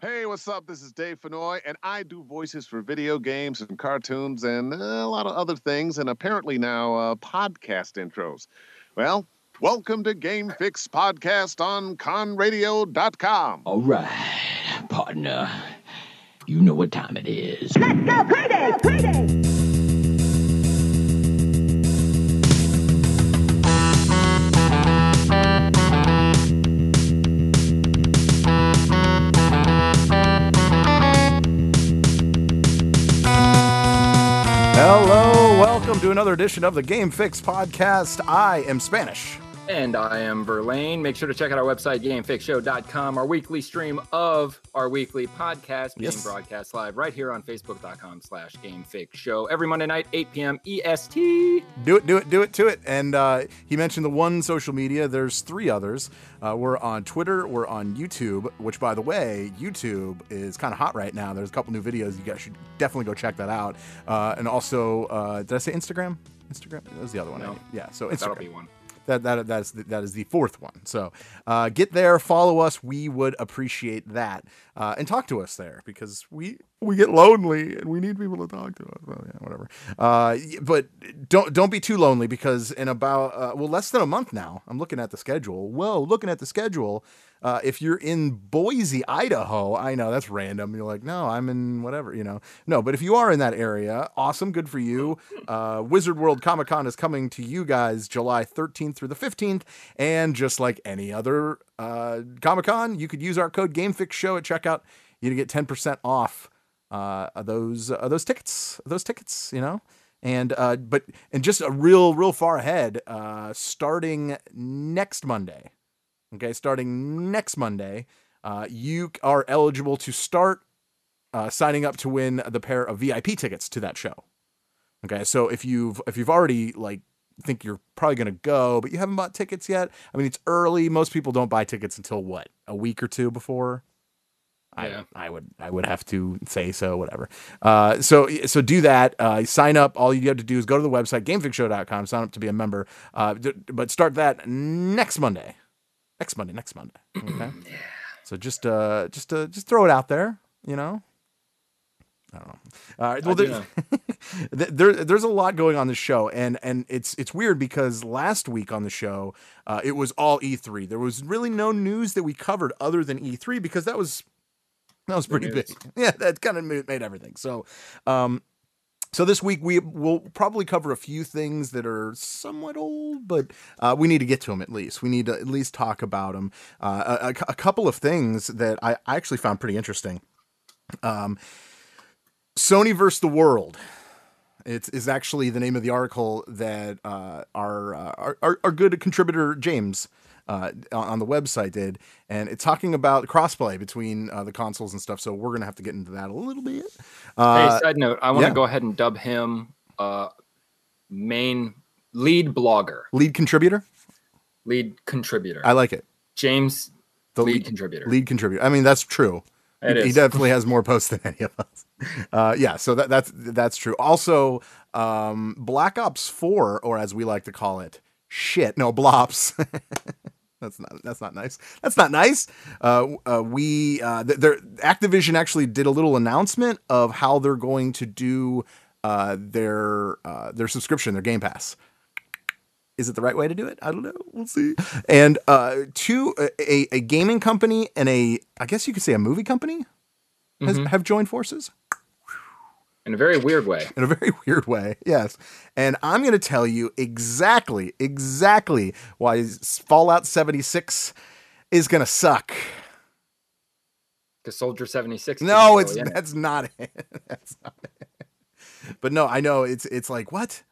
Hey, what's up? This is Dave Fennoy, and I do voices for video games and cartoons and uh, a lot of other things, and apparently now uh, podcast intros. Well, welcome to Game Fix Podcast on conradio.com. All right, partner. You know what time it is. Let's go payday, payday. Another edition of the Game Fix podcast. I am Spanish. And I am Verlaine. Make sure to check out our website, gamefixshow.com, our weekly stream of our weekly podcast being Yes. broadcast live right here on facebook.com slash gamefixshow every Monday night, 8 p.m. EST. Do it, do it, do it, to it. And uh, he mentioned the one social media. There's three others. Uh, we're on Twitter. We're on YouTube. Which, by the way, YouTube is kind of hot right now. There's a couple new videos. You guys should definitely go check that out. Uh, and also, uh, did I say Instagram? Instagram. That was the other one. No. Yeah. So That'll be one. That that that is the, that is the fourth one. So uh, get there, follow us. We would appreciate that, uh, and talk to us there because we we get lonely and we need people to talk to us. Well, yeah, whatever. Uh, but don't don't be too lonely because in about uh, well less than a month now. I'm looking at the schedule. Whoa, looking at the schedule. Uh, if you're in Boise, Idaho, I know that's random. You're like, no, I'm in whatever, you know. No, but if you are in that area, awesome, good for you. Uh, Wizard World Comic Con is coming to you guys July 13th through the 15th, and just like any other uh, Comic Con, you could use our code GameFixShow at checkout. You get 10% off uh, those uh, those tickets, those tickets, you know. And uh, but and just a real real far ahead, uh, starting next Monday. Okay, starting next Monday, uh, you are eligible to start uh, signing up to win the pair of VIP tickets to that show. Okay, so if you've if you've already like think you're probably gonna go, but you haven't bought tickets yet, I mean it's early. Most people don't buy tickets until what a week or two before. Yeah. I, I would I would have to say so whatever. Uh, so so do that. Uh, sign up. All you have to do is go to the website gamefixshow.com. Sign up to be a member. Uh, d- but start that next Monday. Next Monday. Next Monday. Okay. yeah. So just uh just uh just throw it out there. You know. I don't know. All right. Well, do there, there, there's a lot going on the show, and and it's it's weird because last week on the show, uh, it was all E3. There was really no news that we covered other than E3 because that was that was pretty big. Yeah, that kind of made, everything. So, um, so this week we will probably cover a few things that are somewhat old, but uh, we need to get to them at least. We need to at least talk about them. Uh, a, a- couple of things that I, I actually found pretty interesting. Um, Sony versus the world. It's is actually the name of the article that uh, our, uh, our our our good contributor James uh, on the website did, and it's talking about crossplay between uh, the consoles and stuff. So we're gonna have to get into that a little bit. Uh, hey, side note, I want to yeah. go ahead and dub him uh, main lead blogger, lead contributor, lead contributor. I like it. James, The lead, lead, contributor. lead contributor. I mean, that's true. He definitely has more posts than any of us. Uh, yeah, so that, that's that's true. Also, um, Black Ops Four, or as we like to call it, shit. No, Blops. that's not that's not nice. That's not nice. Uh, uh, we uh, th- Activision actually did a little announcement of how they're going to do uh, their uh, their subscription, their Game Pass. Is it the right way to do it? I don't know. We'll see. And uh, two, a, a gaming company and a, I guess you could say a movie company has, have joined forces in a very weird way. in a very weird way. Yes. And I'm going to tell you exactly, exactly why Fallout 76 is going to suck. Because Soldier 76. No, it's that's not it. That's not it. But no, I know it's it's like what?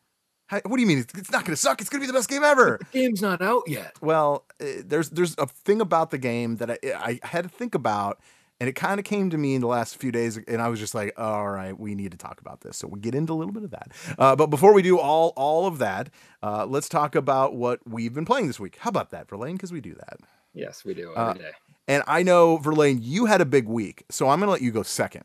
How, what do you mean? It's, it's not going to suck. It's going to be the best game ever. The game's not out yet. Well, uh, there's there's a thing about the game that I, I had to think about, and it kind of came to me in the last few days, and I was just like, all right, we need to talk about this. So we'll get into a little bit of that. Uh, but before we do all all of that, uh, let's talk about what we've been playing this week. How about that, Verlaine? Because we do that. Yes, we do Uh, every day. And I know Verlaine, you had a big week, so I'm going to let you go second.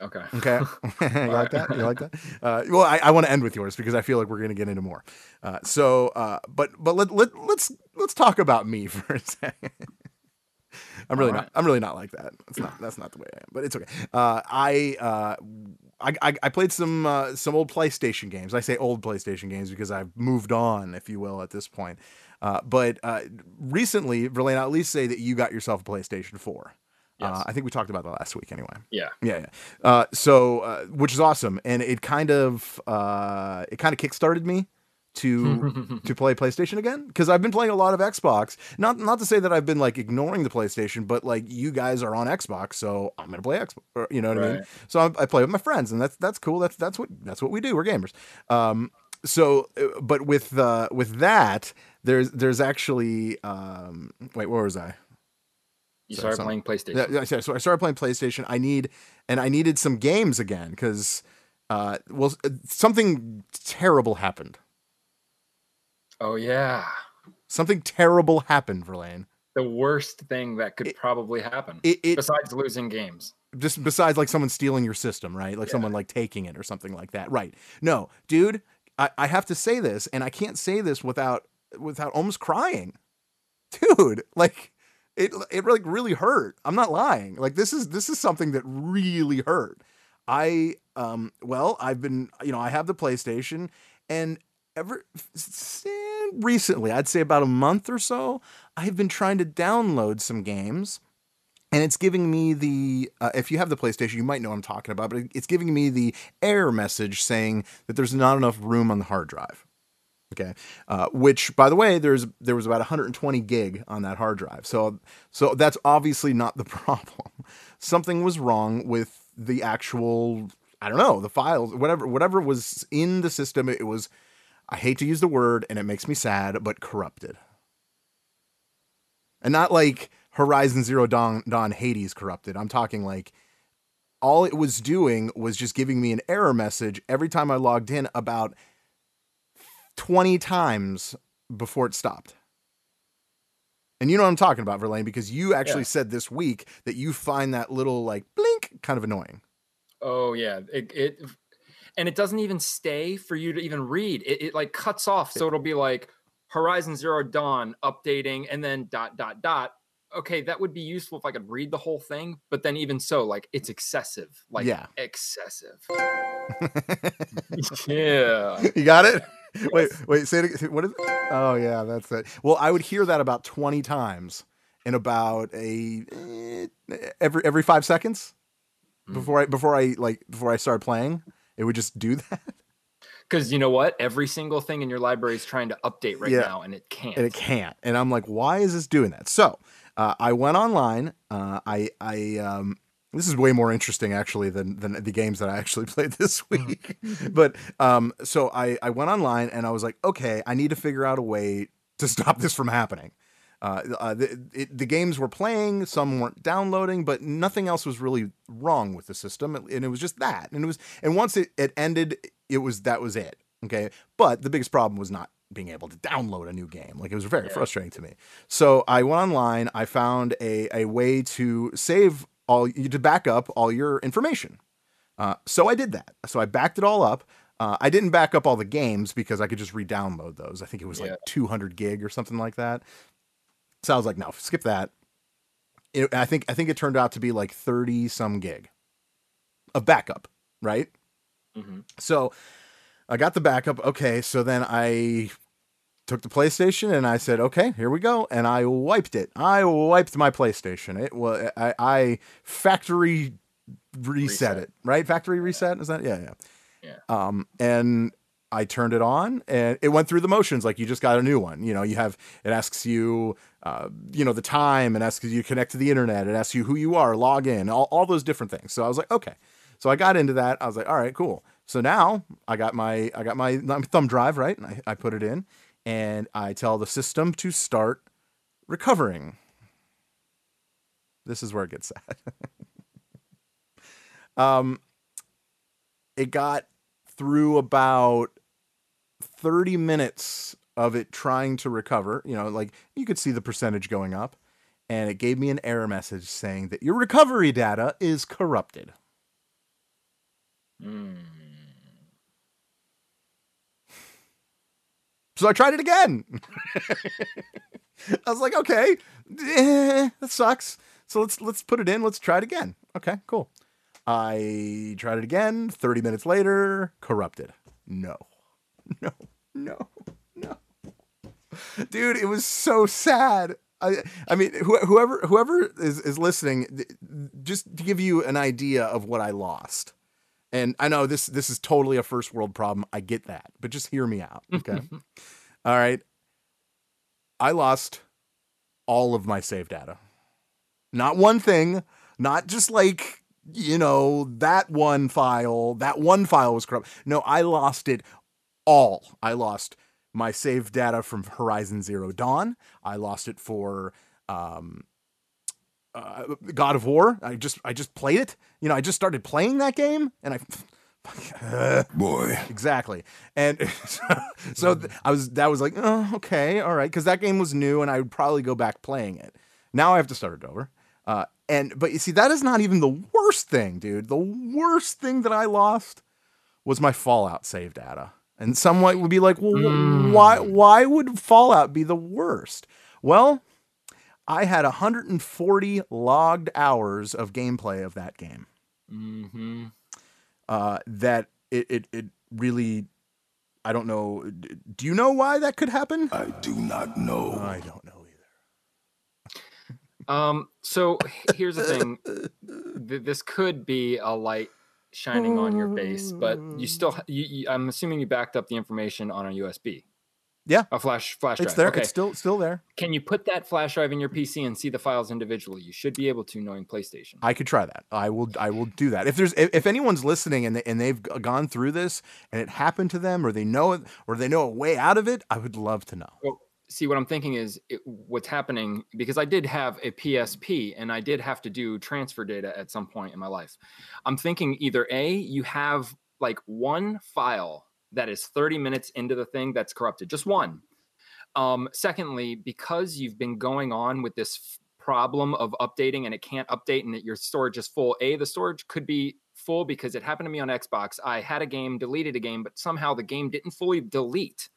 Okay. Okay, you like that? You like that? Uh, well, I, I want to end with yours because I feel like we're going to get into more. Uh, so, uh, but but let, let let's let's talk about me for a second. I'm really All not. I'm really not like that. That's not. That's not the way I am. But it's okay. Uh, I, uh, I, I, I played some uh, some old PlayStation games. I say old PlayStation games because I've moved on, if you will, at this point. Uh, but uh, recently, Verlaine, I'll at least say that you got yourself a PlayStation 4. Uh, Yes. I think we talked about that last week anyway. Yeah. Yeah, yeah. Uh, so, uh, which is awesome, and it kind of uh, it kind of kickstarted me to to play PlayStation again because I've been playing a lot of Xbox. Not not to say that I've been like ignoring the PlayStation, but like you guys are on Xbox, so I'm gonna play Xbox. Or, you know what I mean? So I, I play with my friends, and that's that's cool. That's that's what that's what we do. We're gamers. Um, so, uh, but with uh, with that, there's there's actually um, wait, where was I? You So- started so- playing PlayStation. Yeah, yeah, so I started playing PlayStation. I need and I needed some games again because uh, well, something terrible happened. Oh yeah. Something terrible happened, Verlaine. The worst thing that could It- probably happen. It, it besides losing games. just besides like someone stealing your system, right? Like Yeah. someone like taking it or something like that, right? No, dude, I, I have to say this, and I can't say this without without almost crying, dude. Like it it like really hurt. I'm not lying. Like this is this is something that really hurt. I um well I've been you know I have the PlayStation and ever recently I'd say about a month or so I've been trying to download some games and it's giving me the uh, if you have the PlayStation, you might know what I'm talking about, but it's giving me the error message saying that there's not enough room on the hard drive. Okay, uh, which by the way, there's there was about 120 gig on that hard drive, so so that's obviously not the problem. Something was wrong with the actual I don't know the files, whatever whatever was in the system. It was I hate to use the word, and it makes me sad, but corrupted and not like Horizon Zero Dawn, Dawn Hades corrupted. I'm talking like all it was doing was just giving me an error message every time I logged in about 20 times before it stopped. And you know what I'm talking about, Verlaine, because you actually Yeah. said this week that you find that little like blink kind of annoying. Oh yeah. It, it and it doesn't even stay for you to even read. It, it like cuts off. So it'll be like Horizon Zero Dawn updating and then dot dot dot. Okay, that would be useful if I could read the whole thing, but then even so, like it's excessive. Like Yeah. excessive. yeah. you got it? Wait, wait, say it again. What is it? Oh, yeah, that's it. Well, I would hear that about 20 times in about a eh, every every 5 seconds Mm. before I before I like before I started playing. It would just do that. Because you know what? Every single thing in your library is trying to update right Yeah. now, and it can't. and it can't. And I'm like, why is this doing that? So uh, I went online. Uh, I I um, this is way more interesting actually than than the games that I actually played this week. but um, so I I went online and I was like, okay, I need to figure out a way to stop this from happening. Uh, uh, the, it, the games were playing, some weren't downloading, but nothing else was really wrong with the system, and it was just that. And it was, and once it, it ended, it was that was it. Okay, but the biggest problem was not being able to download a new game. Like it was very Yeah. frustrating to me. So I went online. I found a a way to save all you to back up all your information. Uh, so I did that. So I backed it all up. Uh, I didn't back up all the games because I could just re-download those. I think it was like 200 gig or something like that. So I was like, no, skip that. It, I think I think it turned out to be like 30 some gig of backup, right? Mhm. So I got the backup. Okay, so then I took the PlayStation and I said, okay, here we go, and I wiped it. I wiped my PlayStation. It was I, I factory reset, Reset. it, right? Factory reset is that? Yeah, yeah. Yeah. Um, and I turned it on, and it went through the motions like you just got a new one. You know, you have it asks you, uh, you know, the time, it asks you to connect to the internet, it asks you who you are, log in, all all those different things. So I was like, okay. So I got into that. I was like, all right, cool. So now I got my I got my, my thumb drive right, and I, I put it in, and I tell the system to start recovering. This is where it gets sad. um, it got through about 30 minutes of it trying to recover. You know, like you could see the percentage going up, and it gave me an error message saying that your recovery data is corrupted. Mm. So I tried it again. I was like, okay, eh, that sucks. So let's let's put it in. Let's try it again. Okay, cool. I tried it again. Thirty minutes later, corrupted. No, no, no, no. Dude, it was so sad. I I mean, wh- whoever whoever is is listening, th- just to give you an idea of what I lost. And I know this this is totally a first world problem. I get that, but just hear me out, okay? All right. I lost all of my save data. Not one thing, not just like, you know, that one file, that one file was corrupt. No, I lost it all. I lost my save data from Horizon Zero Dawn. I lost it for um uh, God of War. I just I just played it. You know, I just started playing that game and I Boy. exactly and so th- i was that was like oh, okay all right because that game was new and i would probably go back playing it now i have to start it over uh, and but you see that is not even the worst thing dude the worst thing that i lost was my fallout save data and someone would be like well wh- why why would fallout be the worst well i had 140 logged hours of gameplay of that game hmm uh, that it, it it really I don't know. Do you know why that could happen? I do not know. I don't know either. Um. So here's the thing. This could be a light shining on your face, but you mm. still. You, you, I'm assuming you backed up the information on a USB. Yeah. A flash flash drive. It's there. Okay. It's still still there. Can you put that flash drive in your PC and see the files individually? You should be able to, knowing PlayStation. I could try that. I will. I will do that. If there's if, if anyone's listening and they, and they've gone through this and it happened to them or they know it or they know a way out of it, I would love to know. Well, see, what I'm thinking is it, what's happening because I did have a PSP and I did have to do transfer data at some point in my life. I'm thinking either A, you have like one file that is 30 minutes into the thing that's corrupted, just one. Um, secondly, because you've been going on with this f- problem of updating and it can't update and that your storage is full, A, the storage could be full because it happened to me on Xbox. I had a game, deleted a game, but somehow the game didn't fully delete.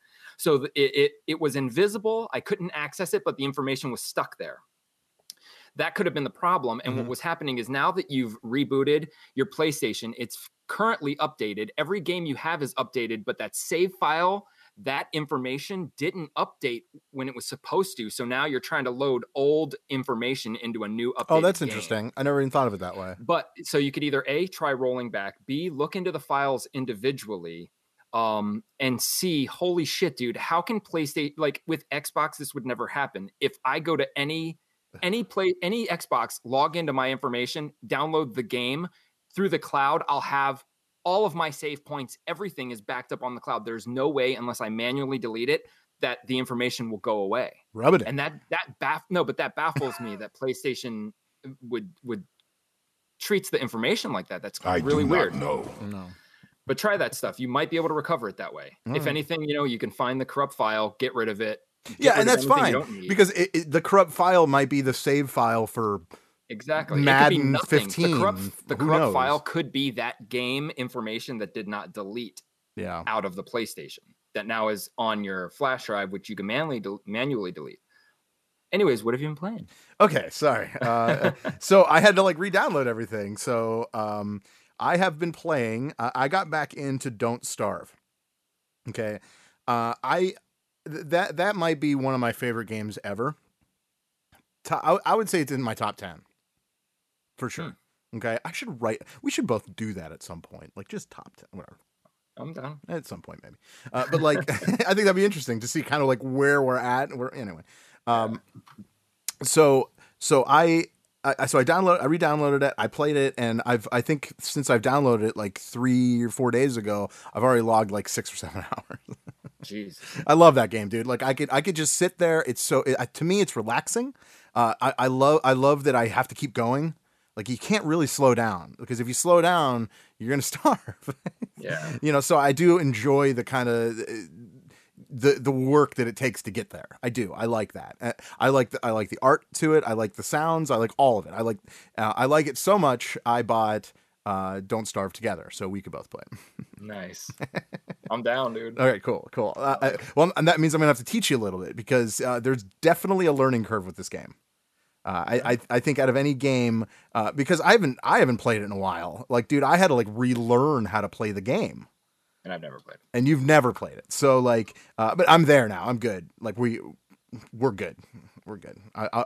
So it, it it was invisible. I couldn't access it, but the information was stuck there. That could have been the problem. And what Mhm. was happening is now that you've rebooted your PlayStation, it's currently updated. Every game you have is updated, but that save file, that information didn't update when it was supposed to. So now you're trying to load old information into a new update. Oh, that's interesting. I never even thought of it that way. But so you could either A, try rolling back, B, look into the files individually um and see holy shit dude how can playstation like with xbox this would never happen if i go to any any play any xbox log into my information download the game through the cloud i'll have all of my save points everything is backed up on the cloud there's no way unless i manually delete it that the information will go away Rub it in. and that that baff no but that baffles me that playstation would would treats the information like that that's I really do weird not know. no. But try that stuff you might be able to recover it that way if anything you know you can find the corrupt file get rid of it Yeah, and that's fine because it, it, the corrupt file might be the save file for exactly it could be Madden nothing. 15, the corrupt, the corrupt file could be that game information that did not delete yeah. out of the playstation that now is on your flash drive which you can manually del- manually delete anyways what have you been playing Okay, sorry. Uh, so I had to like re-download everything. So um, I have been playing. I I got back into Don't Starve. Okay, uh, I th- that that might be one of my favorite games ever. To- I, I would say it's in my top ten for sure. Okay, I should write. We should both do that at some point, like just top ten, whatever. i'm down At some point, maybe. Uh, but like, I think that'd be interesting to see kind of like where we're at. Where anyway. Um, so so I, I so I download I re-downloaded it. I played it, and I've I think since I've downloaded it like three or four days ago, I've already logged like six or seven hours. jeez I love that game, dude. Like I could I could just sit there. It's so it, to me it's relaxing. Uh, I I love I love that I have to keep going. Like you can't really slow down because if you slow down, you're gonna starve. yeah you know so i do enjoy the kind of the the work that it takes to get there. I do. I like that. Uh, i like the i like the art to it. I like the sounds. I like all of it. I like uh, i like it so much i bought uh don't starve together so we could both play nice. I'm down, dude. Okay, cool, cool. Uh, I, well, and that means I'm gonna have to teach you a little bit because uh, there's definitely a learning curve with this game. Uh, I, I I think out of any game, uh, because I haven't I haven't played it in a while. Like, dude, I had to like relearn how to play the game, And I've never played. it. and you've never played it. So like, uh, but I'm there now. I'm good. Like we we're good. We're good. I, I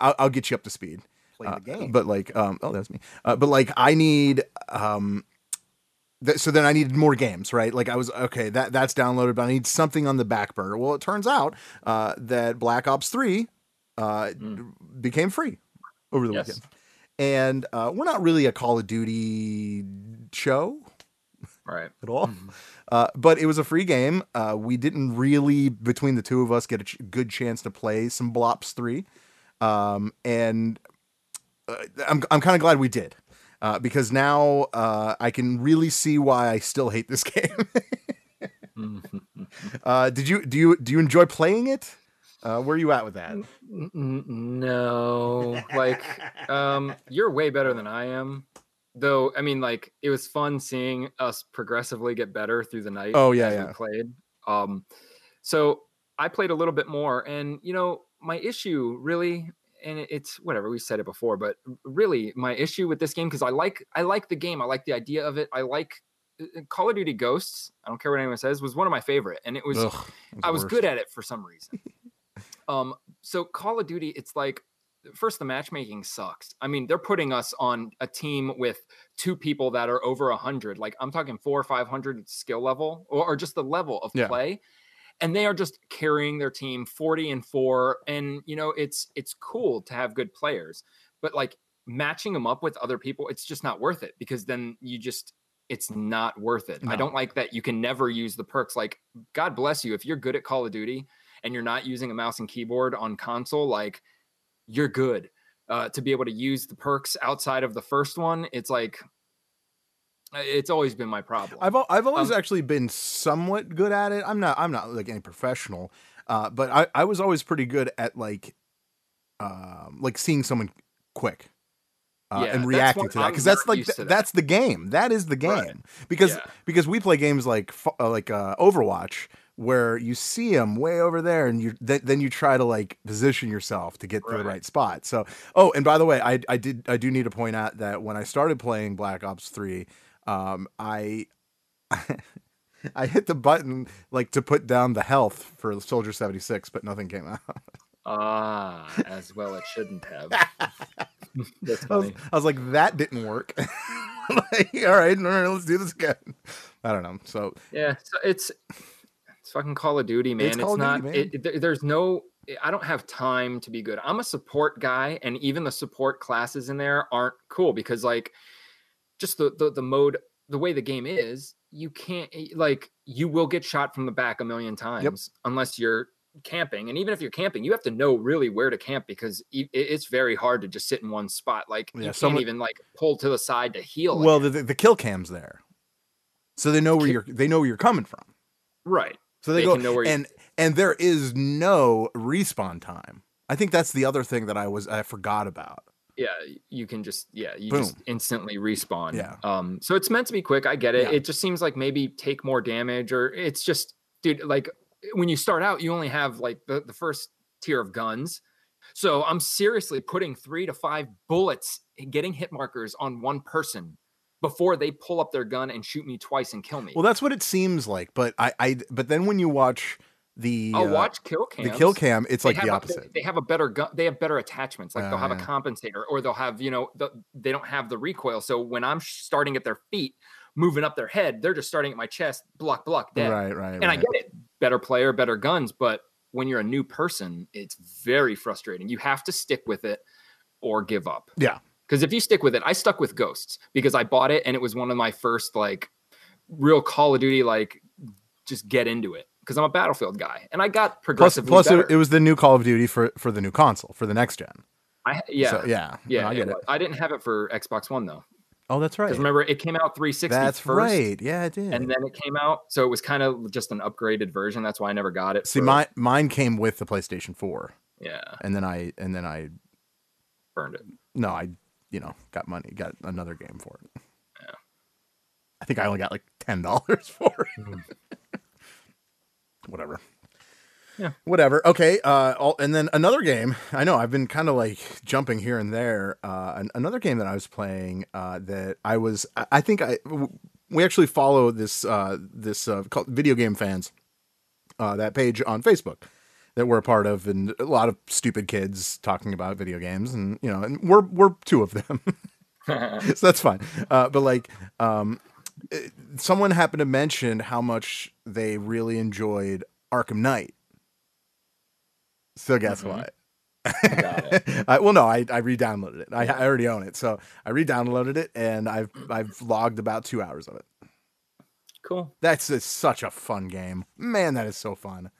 I'll, I'll get you up to speed. Play Uh, the game. But like, um, oh, that's me. Uh, but like, I need, um, th- so then I needed more games, right? Like, I was okay. That that's downloaded, but I need something on the back burner. Well, it turns out uh, that Black Ops Three uh, Mm. became free over the Yes. weekend, and uh, we're not really a Call of Duty show Right. at all. Uh, but it was a free game. Uh, we didn't really, between the two of us, get a ch- good chance to play some Blops 3. Um, and uh, I'm, I'm kind of glad we did. Uh, because now uh, I can really see why I still hate this game. uh, did you do you do you enjoy playing it? Uh, where are you at with that? No, like, um, you're way better than I am. Though, I mean, like, it was fun seeing us progressively get better through the night. Oh, yeah, yeah. Played. Um, so I played a little bit more, and you know, my issue really, and it's whatever we said it before, but really, my issue with this game because I like, I like the game, I like the idea of it, I like. uh, Call of Duty Ghosts, I don't care what anyone says, was one of my favorite, and it was Ugh, I was worst. good at it for some reason. um, so Call of Duty, it's like first the matchmaking sucks. I mean, they're putting us on a team with two people that are over a hundred. Like I'm talking four or five hundred skill level, or, or just the level of Yeah. play. And they are just carrying their team 40 and four. And you know, it's it's cool to have good players, but like matching them up with other people, it's just not worth it because then you just it's not worth it. I don't like that you can never use the perks. Like, God bless you. If you're good at Call of Duty and you're not using a mouse and keyboard on console, like you're good. Uh, to be able to use the perks outside of the first one, it's like uh, it's always been my problem. I've I've always Um, actually been somewhat good at it. I'm not I'm not like any professional, uh, but I, I was always pretty good at like um like seeing someone quick. Uh, Yeah, and reacting to that because that's like th- that. that's the game that is the game Right. because Yeah. because we play games like uh, like uh, Overwatch where you see them way over there and you th- then you try to like position yourself to get to the Right. right spot so oh and by the way I I did I do need to point out that when I started playing Black Ops 3 um I I hit the button like to put down the health for Soldier 76 but nothing came out ah, as well it shouldn't have. I was. I was like, that didn't work. like, all right, all right, let's do this again. I don't know. So Yeah, so it's it's fucking Call of Duty, man. It's It's, not. Duty, man. It, there- there's no. I don't have time to be good. I'm a support guy, and even the support classes in there aren't cool because, like, just the the, the mode, the way the game is, you can't eh, like you will get shot from the back a million times unless you're camping. And even if you're camping, you have to know really where to camp because it's very hard to just sit in one spot. Like you can't someone- even like pull to the side to heal. well, the, the kill cam's there, so they know where you're. They know where you're coming from. right. So they, They go know where you- and and there is no respawn time. I think that's the other thing that I was I forgot about. yeah you can just yeah you Boom. just instantly respawn Yeah. um so it's meant to be quick i get it Yeah. it just seems like maybe take more damage or it's just dude like when you start out you only have like the, the first tier of guns so i'm seriously putting three to five bullets getting hit markers on one person before they pull up their gun and shoot me twice and kill me Well, that's what it seems like. But I, I but then when you watch the i'll uh, watch kill cams the kill cam, it's like the have a- opposite. they have a better gun. They have better attachments. Like they'll Oh, have yeah. a compensator, or they'll have you know the, they don't have the recoil. So when I'm starting at their feet, moving up their head, they're just starting at my chest, block, block, dead. Right, right, And I get it, better player, better guns. But when you're a new person, it's very frustrating. You have to stick with it or give up. Yeah. Because if you stick with it, I stuck with Ghosts because I bought it and it was one of my first like real Call of Duty like just get into it because I'm a Battlefield guy and I got Plus, progressively plus better. it, it was the new Call of Duty for for the new console for the next gen. I yeah So, yeah, yeah. No, I get it. was. I didn't have it for Xbox One though Oh, that's right. remember it came out 360 That's first, right. Yeah, it did. and then it came out so it was kind of just an upgraded version. That's why I never got it. See, for- my mine came with the PlayStation 4, yeah and then I and then I burned it. no, I you know got money, got another game for it. Yeah. I think I only got like ten dollars for it. whatever. Yeah. Whatever. Okay. Uh, all, and then another game. I know I've been kind of like jumping here and there. Uh, an, another game that I was playing. Uh, that I was. I, I think I. w- We actually follow this. Uh, this uh, called video game fans. Uh, that page on Facebook that we're a part of, and a lot of stupid kids talking about video games, and you know, and we're we're two of them. so that's fine. Uh, but like, um, it- someone happened to mention how much they really enjoyed Arkham Knight. So guess Mhm. what? I, well, no, I, I re-downloaded it. I, I already own it, so I re-downloaded it, and I've I've logged about two hours of it. cool. That's such a fun game, man. That is so fun.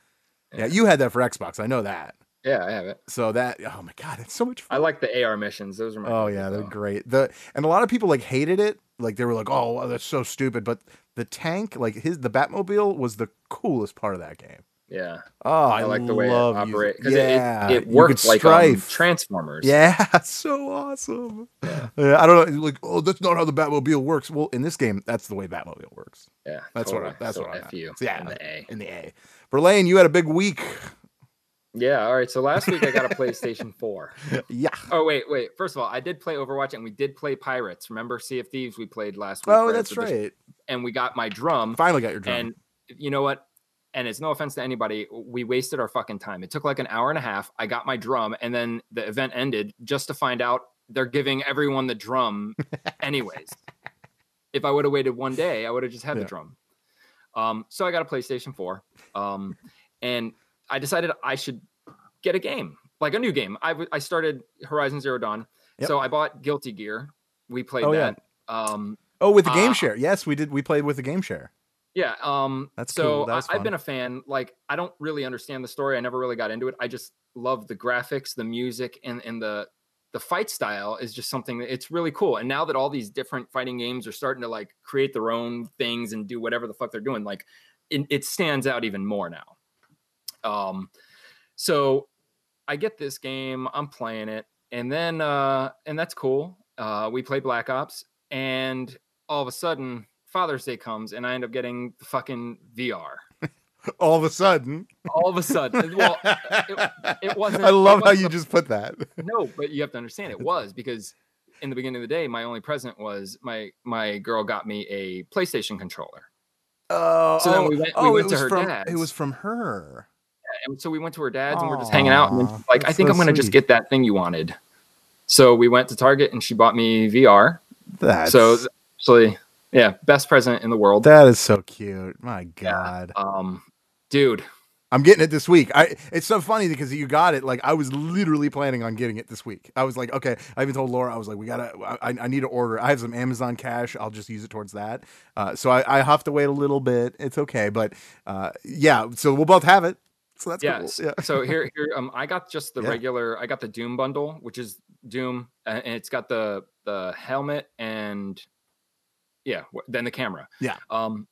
Yeah, you had that for Xbox. I know that. Yeah, I have it. So that oh my god, it's so much fun. I like the AR missions. Those are my. Oh yeah, they're though. great. The and a lot of people like hated it. Like they were like, "Oh, that's so stupid." But the tank, like his the Batmobile, was the coolest part of that game. Yeah, Oh, I, I, like the way it operates because Yeah, it, it, it works like um. Transformers. Yeah, so awesome. Yeah. Yeah, I don't know. Like, oh, that's not how the Batmobile works. Well, in this game, that's the way Batmobile works. yeah. That's what I- totally. that's so what I F you. Yeah. and the A. In the A, Verlaine, you had a big week. Yeah. All right. So last week I got a PlayStation 4. Yeah. Oh wait, wait. First of all, I did play Overwatch and we did play Pirates. Remember Sea of Thieves we played last week? Oh, right that's the- right. And we got my drum. Finally got your drum. And you know what? And it's no offense to anybody. We wasted our fucking time. It took like an hour and a half. I got my drum, and then the event ended just to find out they're giving everyone the drum, anyways. if I would have waited one day, I would have just had Yeah. the drum. Um, so I got a PlayStation 4. Um, and I decided I should get a game, like a new game. I, w- I started Horizon Zero Dawn. Yep. So I bought Guilty Gear. We played Oh, yeah. that. Um, oh, with the game uh, share. Yes, we did. We played with the game share. yeah. Um, That's so cool. That I- I've been a fan. Like, I don't really understand the story. I never really got into it. I just love the graphics, the music, and and the the fight style is just something that it's really cool. And now that all these different fighting games are starting to like create their own things and do whatever the fuck they're doing, like it, it stands out even more now. Um, so I get this game, I'm playing it, and then uh, and that's cool. Uh, we play Black Ops, and all of a sudden Father's Day comes, and I end up getting the fucking VR. All of a sudden. All of a sudden, well, it, it wasn't. I love how wasn't you the- just put that. no, but you have to understand it was because in the beginning of the day, my only present was my my girl got me a PlayStation controller, Oh, So then oh, we went- we oh, went it to was her from it was from her. and so we went to her dad's and we're just hanging out. And then Aw, she's like, I think so I'm gonna just get that thing you wanted. So we went to Target and she bought me VR. That's So actually, yeah, best present in the world. that is so cute. My God. Um, dude, I'm getting it this week. I it's so funny because you got it. Like I was literally planning on getting it this week. I was like, okay. I even told Laura, I was like, we gotta. I, I need to order. I have some Amazon cash. I'll just use it towards that. Uh, so I, I have to wait a little bit. It's okay, but uh, yeah. So we'll both have it. So that's yeah. cool. Yeah. So here, here, um, I got just the Yeah. regular. I got the Doom bundle, which is Doom, and it's got the the helmet and yeah, then the camera. Yeah. Um,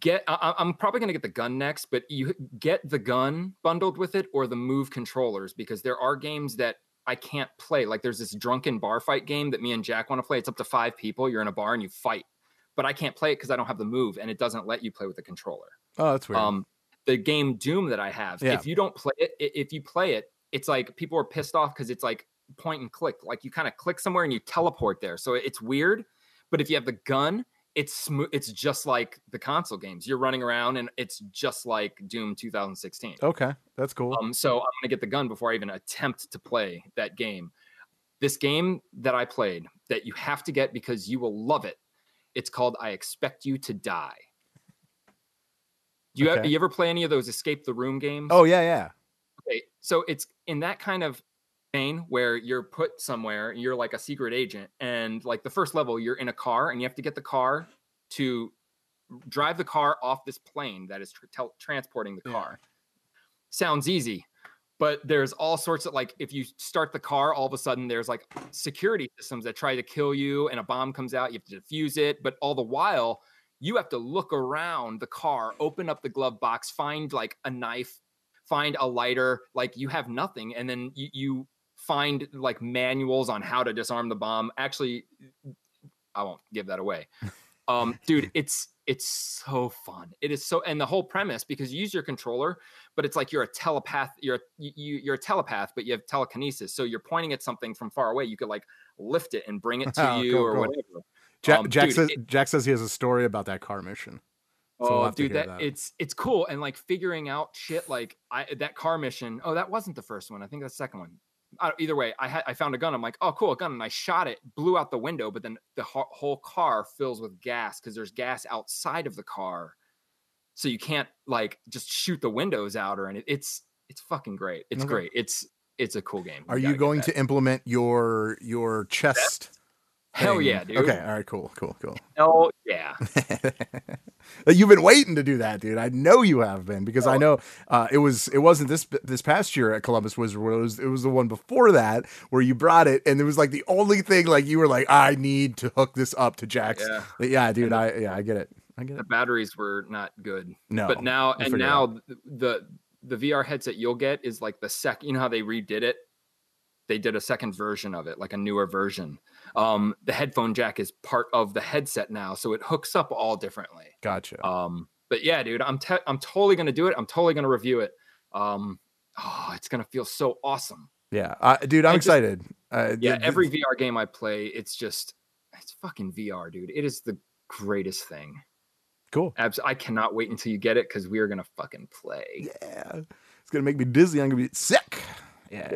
get. I, I'm probably gonna get the gun next, but you get the gun bundled with it or the Move controllers because there are games that I can't play. Like there's this drunken bar fight game that me and Jack want to play. It's up to five people. You're in a bar and you fight, but I can't play it because I don't have the Move, and it doesn't let you play with the controller Oh, that's weird. um the game doom that i have Yeah. if you don't play it if you play it it's like people are pissed off because it's like point and click like you kind of click somewhere and you teleport there so it's weird but if you have the gun it's smooth it's just like the console games you're running around and it's just like doom 2016 okay, that's cool. um so i'm gonna get the gun before i even attempt to play that game this game that i played that you have to get because you will love it it's called i expect you to die do you, Okay. you ever play any of those escape the room games oh yeah, yeah. okay so it's in that kind of where you're put somewhere you're like a secret agent and like the first level you're in a car and you have to get the car to drive the car off this plane that is tr- tel- transporting the Yeah. car sounds easy but there's all sorts of like if you start the car all of a sudden there's like security systems that try to kill you and a bomb comes out you have to defuse it but all the while you have to look around the car open up the glove box find like a knife find a lighter like you have nothing and then you, you find like manuals on how to disarm the bomb actually i won't give that away Um, dude, it's it's so fun. It is so, and the whole premise because you use your controller, but it's like you're a telepath. You're a, you you're a telepath, but you have telekinesis. So you're pointing at something from far away. You could like lift it and bring it to Oh, you cool, or cool. whatever. Jack, Um, Jack dude, says it- Jack says he has a story about that car mission. So we'll oh, have dude, that, that. it's it's cool and like figuring out shit like I that car mission. Oh, that wasn't the first one. I think that's the second one. Either way, I had I found a gun. I'm like, oh, cool, a gun, and I shot it, blew out the window, but then the ho- whole car fills with gas because there's gas outside of the car, so you can't like just shoot the windows out or anything. It's it's fucking great. It's Okay. great. It's it's a cool game. Are you going to implement your your chest? Hell yeah, dude. Okay, all right, cool, cool, cool. Hell yeah. You've been waiting to do that, dude. I know you have been because Oh. I know uh, it was it wasn't this this past year at Columbus Wizard World. It was, it was the one before that where you brought it, and it was like the only thing like you were like, I need to hook this up to Jack's. Yeah. Yeah, dude. And I yeah, I get it. I get The it. batteries were not good. No, but now and now the the VR headset you'll get is like the second. You know how they redid it? They did a second version of it, like a newer version. Um, the headphone jack is part of the headset now, so it hooks up all differently. gotcha. Um, but yeah, dude, I'm te- I'm totally gonna do it. I'm totally gonna review it. Um, oh, it's gonna feel so awesome. yeah, I, dude, I'm and just- excited. Uh, Yeah, th- every VR game I play, it's just it's fucking VR, dude. It is the greatest thing. cool. Abs- I cannot wait until you get it because we are gonna fucking play. Yeah, it's gonna make me dizzy. I'm gonna be sick. Yeah,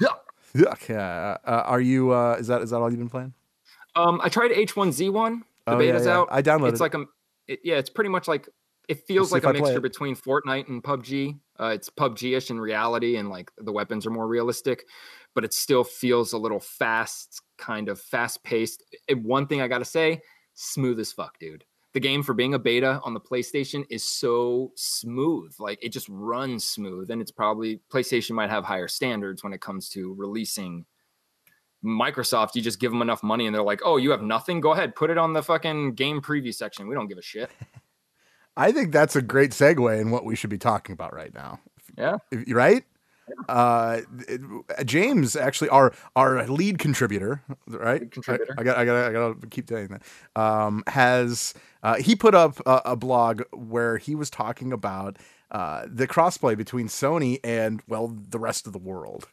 Yeah. Yeah. Yeah. Uh, are you? Uh, is that is that all you've been playing? Um, I tried H1Z1. The Oh, beta's yeah. out. I downloaded. It's like a, it, yeah, it's pretty much like it feels see like a mixture between Fortnite and PUBG. Uh, it's PUBG-ish in reality, and like the weapons are more realistic, but it still feels a little fast, kind of fast-paced. And one thing I gotta say, smooth as fuck, dude. The game for being a beta on the PlayStation is so smooth. Like it just runs smooth, and it's probably PlayStation might have higher standards when it comes to releasing Microsoft, you just give them enough money and they're like, oh, you have nothing? Go ahead, put it on the fucking game preview section. We don't give a shit. I think that's a great segue in what we should be talking about right now. Yeah. If- right? Uh, James actually our our lead contributor, right? Lead contributor. I, I got I got I got to keep saying that. Um, has uh, he put up a, a blog where he was talking about uh, the crossplay between Sony and well the rest of the world.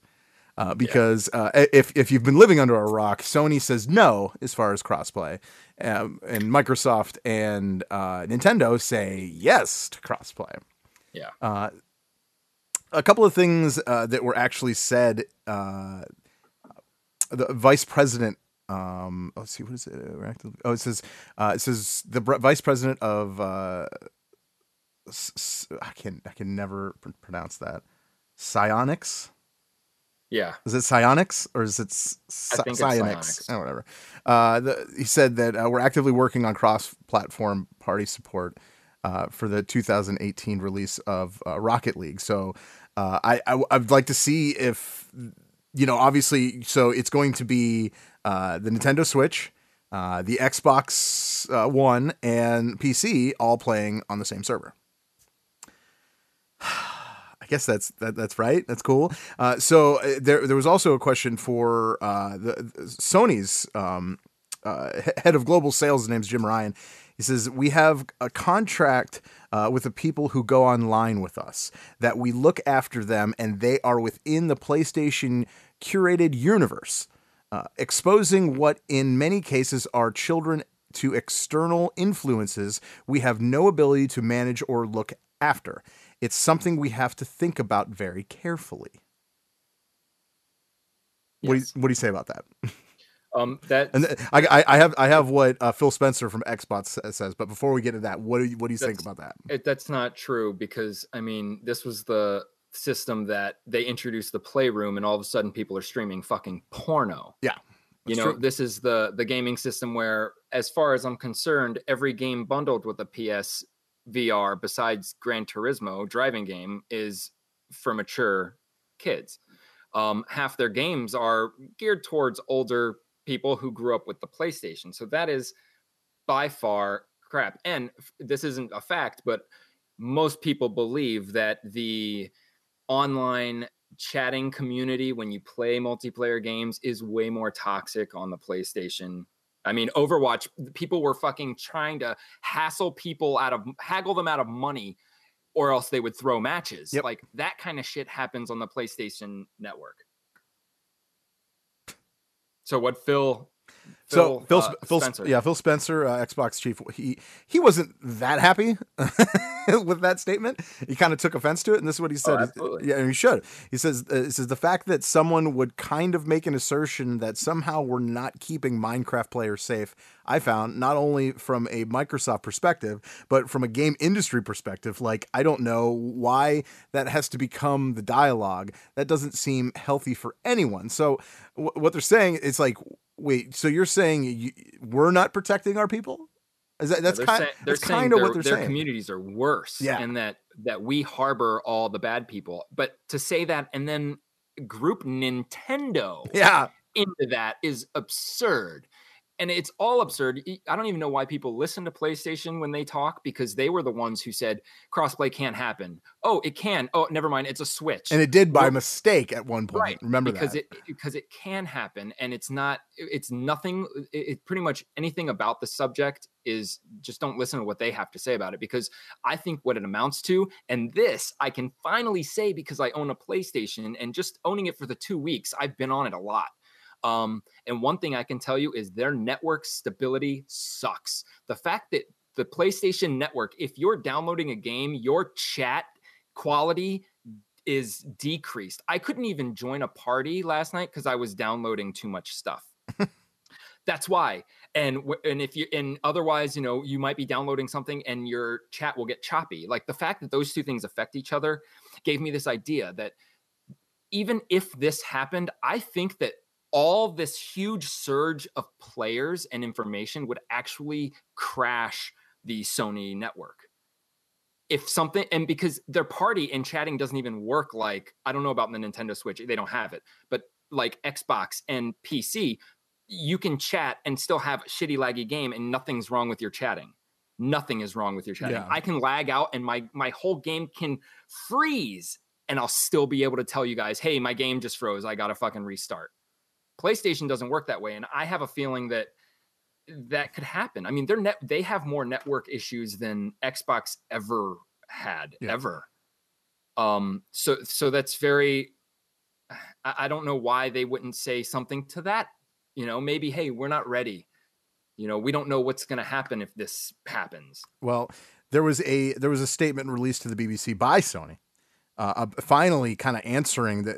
Uh, because uh, if if you've been living under a rock, Sony says no as far as crossplay, um, and Microsoft and uh, Nintendo say yes to crossplay. Yeah. A couple of things uh, that were actually said. Uh, the vice president. Um, let's see, what is it? Oh, it says uh, it says the br- vice president of. Uh, I can I can never pr- pronounce that. Psyonix. Yeah. Is it Psyonix or is it s- I think it's Psyonix? Psyonix. Oh, whatever. Uh, the, he said that uh, we're actively working on cross-platform party support uh, for the 2018 release of uh, Rocket League. So uh, I'd like to see if you know, obviously, so it's going to be uh, the Nintendo Switch, uh, the Xbox One, and PC all playing on the same server. I guess that's that, that's right. That's cool. So there there was also a question for the, the Sony's um, head of global sales. His name's Jim Ryan. He says we have a contract uh, with the people who go online with us that we look after them, and they are within the PlayStation curated universe, uh, exposing what in many cases are children to external influences we have no ability to manage or look after. It's something we have to think about very carefully. What, do you, what do you say about that? Um, that And th- I, I, have I have what uh, Phil Spencer from Xbox says, but before we get to that, what do you, what do you think about that? it, that's not true because I mean, this was the system that they introduced the playroom, and all of a sudden, people are streaming fucking porno. Yeah, you know, true. this is the the gaming system where, as far as I'm concerned, every game bundled with a PS VR besides Gran Turismo driving game is for mature kids. Um, half their games are geared towards older people who grew up with the PlayStation. So that is by far crap. And this isn't a fact, but most people believe that the online chatting community when you play multiplayer games is way more toxic on the PlayStation I mean, Overwatch, people were fucking trying to hassle people out of haggle them out of money or else they would throw matches. Yep. Like that kind of shit happens on the PlayStation network. So what Phil So Phil, uh, Phil, Spencer. yeah, Phil Spencer, uh, Xbox chief, he he wasn't that happy with that statement. He kind of took offense to it, and this is what he said. Oh, yeah, and he should. He says, uh, he says the fact that someone would kind of make an assertion that somehow we're not keeping Minecraft players safe. I found not only from a Microsoft perspective, but from a game industry perspective. Like I don't know why that has to become the dialogue. That doesn't seem healthy for anyone. So wh- what they're saying is like wait so you're saying you, we're not protecting our people? Is that that's they're kind saying, they're that's saying kind of their, what they're their saying. communities are worse Yeah. and that that we harbor all the bad people. But to say that and then group nintendo yeah. into that is absurd and it's all absurd. I don't even know why people listen to playstation when they talk because they were the ones who said crossplay can't happen. Oh it can. Oh never mind. It's a switch. And it did by Well- mistake at one point. Right remember because that. it because it can happen and it's not it's nothing it, it pretty much anything about the subject is just don't listen to what they have to say about it because i think what it amounts to and this i can finally say because i own a playstation and just owning it for the two weeks i've been on it a lot um, and one thing i can tell you is their network stability sucks the fact that the playstation network if you're downloading a game your chat quality is decreased. I couldn't even join a party last night because I was downloading too much stuff. That's why. And and if you and otherwise, you know, you might be downloading something and your chat will get choppy. Like the fact that those two things affect each other gave me this idea that even if this happened, I think that all this huge surge of players and information would actually crash the Sony network if something and because their party and chatting doesn't even work like I don't know about the Nintendo Switch, they don't have it, but like Xbox and PC, you can chat and still have a shitty laggy game and nothing's wrong with your chatting. Nothing is wrong with your chatting. Yeah. I can lag out and my my whole game can freeze and I'll still be able to tell you guys, "Hey, my game just froze. I got to fucking restart." PlayStation doesn't work that way and I have a feeling that that could happen. I mean, they're net they have more network issues than Xbox ever had Yeah. ever. Um so so that's very I, I don't know why they wouldn't say something to that. You know, maybe hey, we're not ready. You know, we don't know what's going to happen if this happens. well there was a there was a statement released to the bbc by sony uh, finally kind of answering that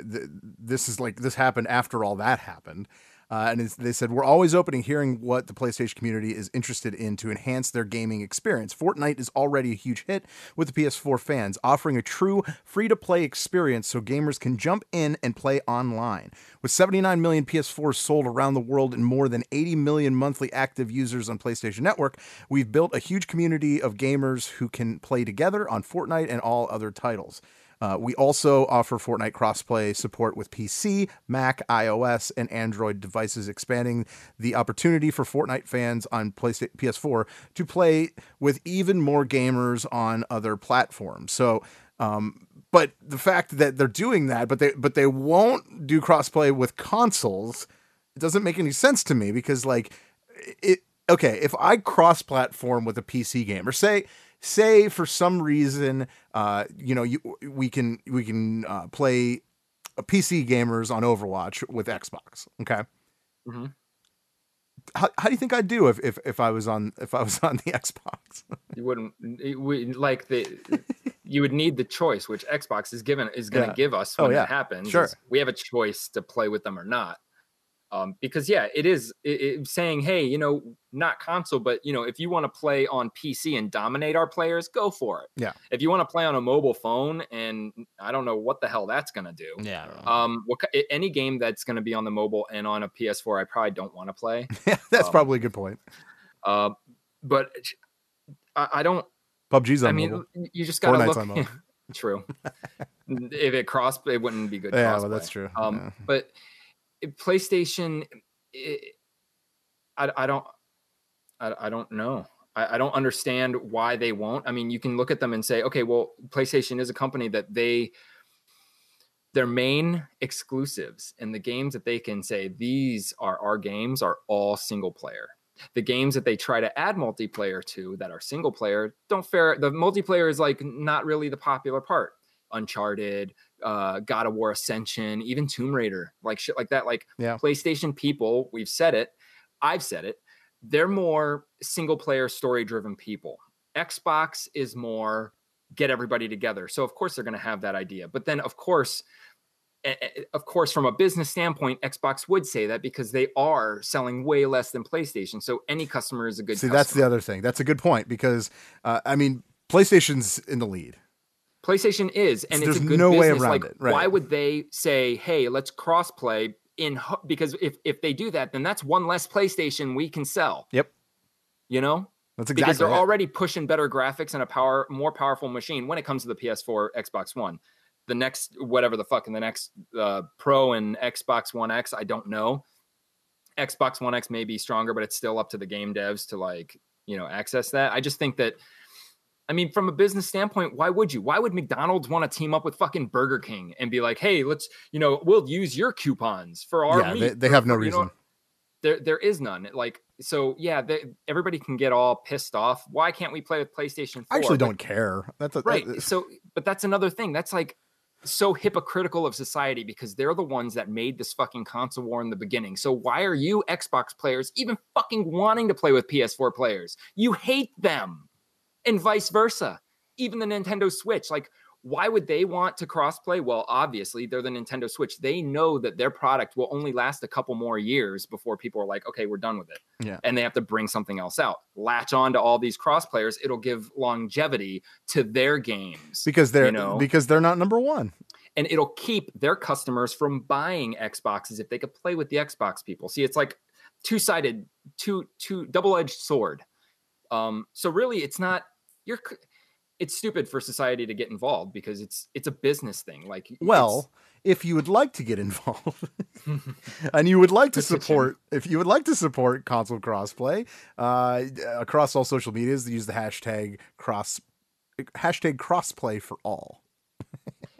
this is like this happened after all that happened uh, and they said we're always opening hearing what the PlayStation community is interested in to enhance their gaming experience. Fortnite is already a huge hit with the PS4 fans, offering a true free-to-play experience so gamers can jump in and play online. With 79 million PS4s sold around the world and more than 80 million monthly active users on PlayStation Network, we've built a huge community of gamers who can play together on Fortnite and all other titles. Uh, we also offer Fortnite crossplay support with PC, Mac, iOS, and Android devices, expanding the opportunity for Fortnite fans on PlayStation PS4 to play with even more gamers on other platforms. So, um, but the fact that they're doing that, but they but they won't do crossplay with consoles, it doesn't make any sense to me because like it. Okay, if I cross-platform with a PC gamer, say say for some reason uh you know you we can we can uh, play PC gamers on Overwatch with Xbox okay Mhm. how, how do you think I'd do if, if if I was on if I was on the Xbox You wouldn't we, like the you would need the choice which Xbox is given is going to Yeah. give us Oh, when yeah. it happens. Sure. We have a choice to play with them or not. Um, because yeah, it is it, it- saying, hey, you know, not console, but you know, if you want to play on PC and dominate our players, go for it. Yeah. If you want to play on a mobile phone, and I don't know what the hell that's going to do. yeah Um, what, any game that's going to be on the mobile and on a PS4, I probably don't want to play. that's um, probably a good point Uh, but I, I don't. PUBG's on the I mean, mobile. you just gotta Fortnite's look. on mobile. true. if it crossed, it wouldn't be good. yeah well that's true Um, Yeah. but PlayStation, it, I, I don't, I, I don't know. I, I don't understand why they won't. I mean, you can look at them and say, okay, well, PlayStation is a company that they, their main exclusives and the games that they can say these are our games are all single player. the games that they try to add multiplayer to that are single player don't fare. The multiplayer is like not really the popular part. Uncharted, uh, God of War Ascension, even Tomb Raider, like shit like that. Like Yeah. PlayStation people, we've said it, I've said it. They're more single player story driven people. Xbox is more get everybody together. So of course they're going to have that idea. But then of course of course from a business standpoint Xbox would say that because they are selling way less than PlayStation. So any customer is a good See, customer. that's the other thing. That's a good point because uh, I mean, PlayStation's in the lead. PlayStation is, and So it's a there's good no way business. around like, it, right. why would they say, "Hey, let's crossplay in?" ho- Because if if they do that, then that's one less PlayStation we can sell. Yep. You know, That's exactly because they're it. already pushing better graphics and a power more powerful machine when it comes to the PS4, Xbox One. The next whatever the fuck in the next uh, Pro and Xbox One X, I don't know. Xbox One X may be stronger, but it's still up to the game devs to like you know access that. I just think that. I mean, from a business standpoint, why would you? Why would McDonald's want to team up with fucking Burger King and be like, "Hey, let's, you know, we'll use your coupons for our yeah, meat." they, they have no for- you know, reason. there there is none like so yeah they, everybody can get all pissed off why can't we play with playstation 4 I actually But- don't care. That's a, right that- so but that's another thing that's like so hypocritical of society because they're the ones that made this fucking console war in the beginning so why are you xbox players even fucking wanting to play with ps4 players you hate them and vice versa even the nintendo switch like why would they want to crossplay? Well, obviously, they're the Nintendo Switch. They know that their product will only last a couple more years before people are like, okay, we're done with it. Yeah. And they have to bring something else out. Latch on to all these cross players. It'll give longevity to their games. because they're you know? because they're not number one. and it'll keep their customers from buying Xboxes if they could play with the Xbox people. See, it's like two-sided, two two double-edged sword. Um, so really, it's not you're. It's stupid for society to get involved because it's it's a business thing. Like, Well, if you would like to get involved and you would like to support, if you would like to support console crossplay uh, across all social medias, use the hashtag cross hashtag crossplay for all.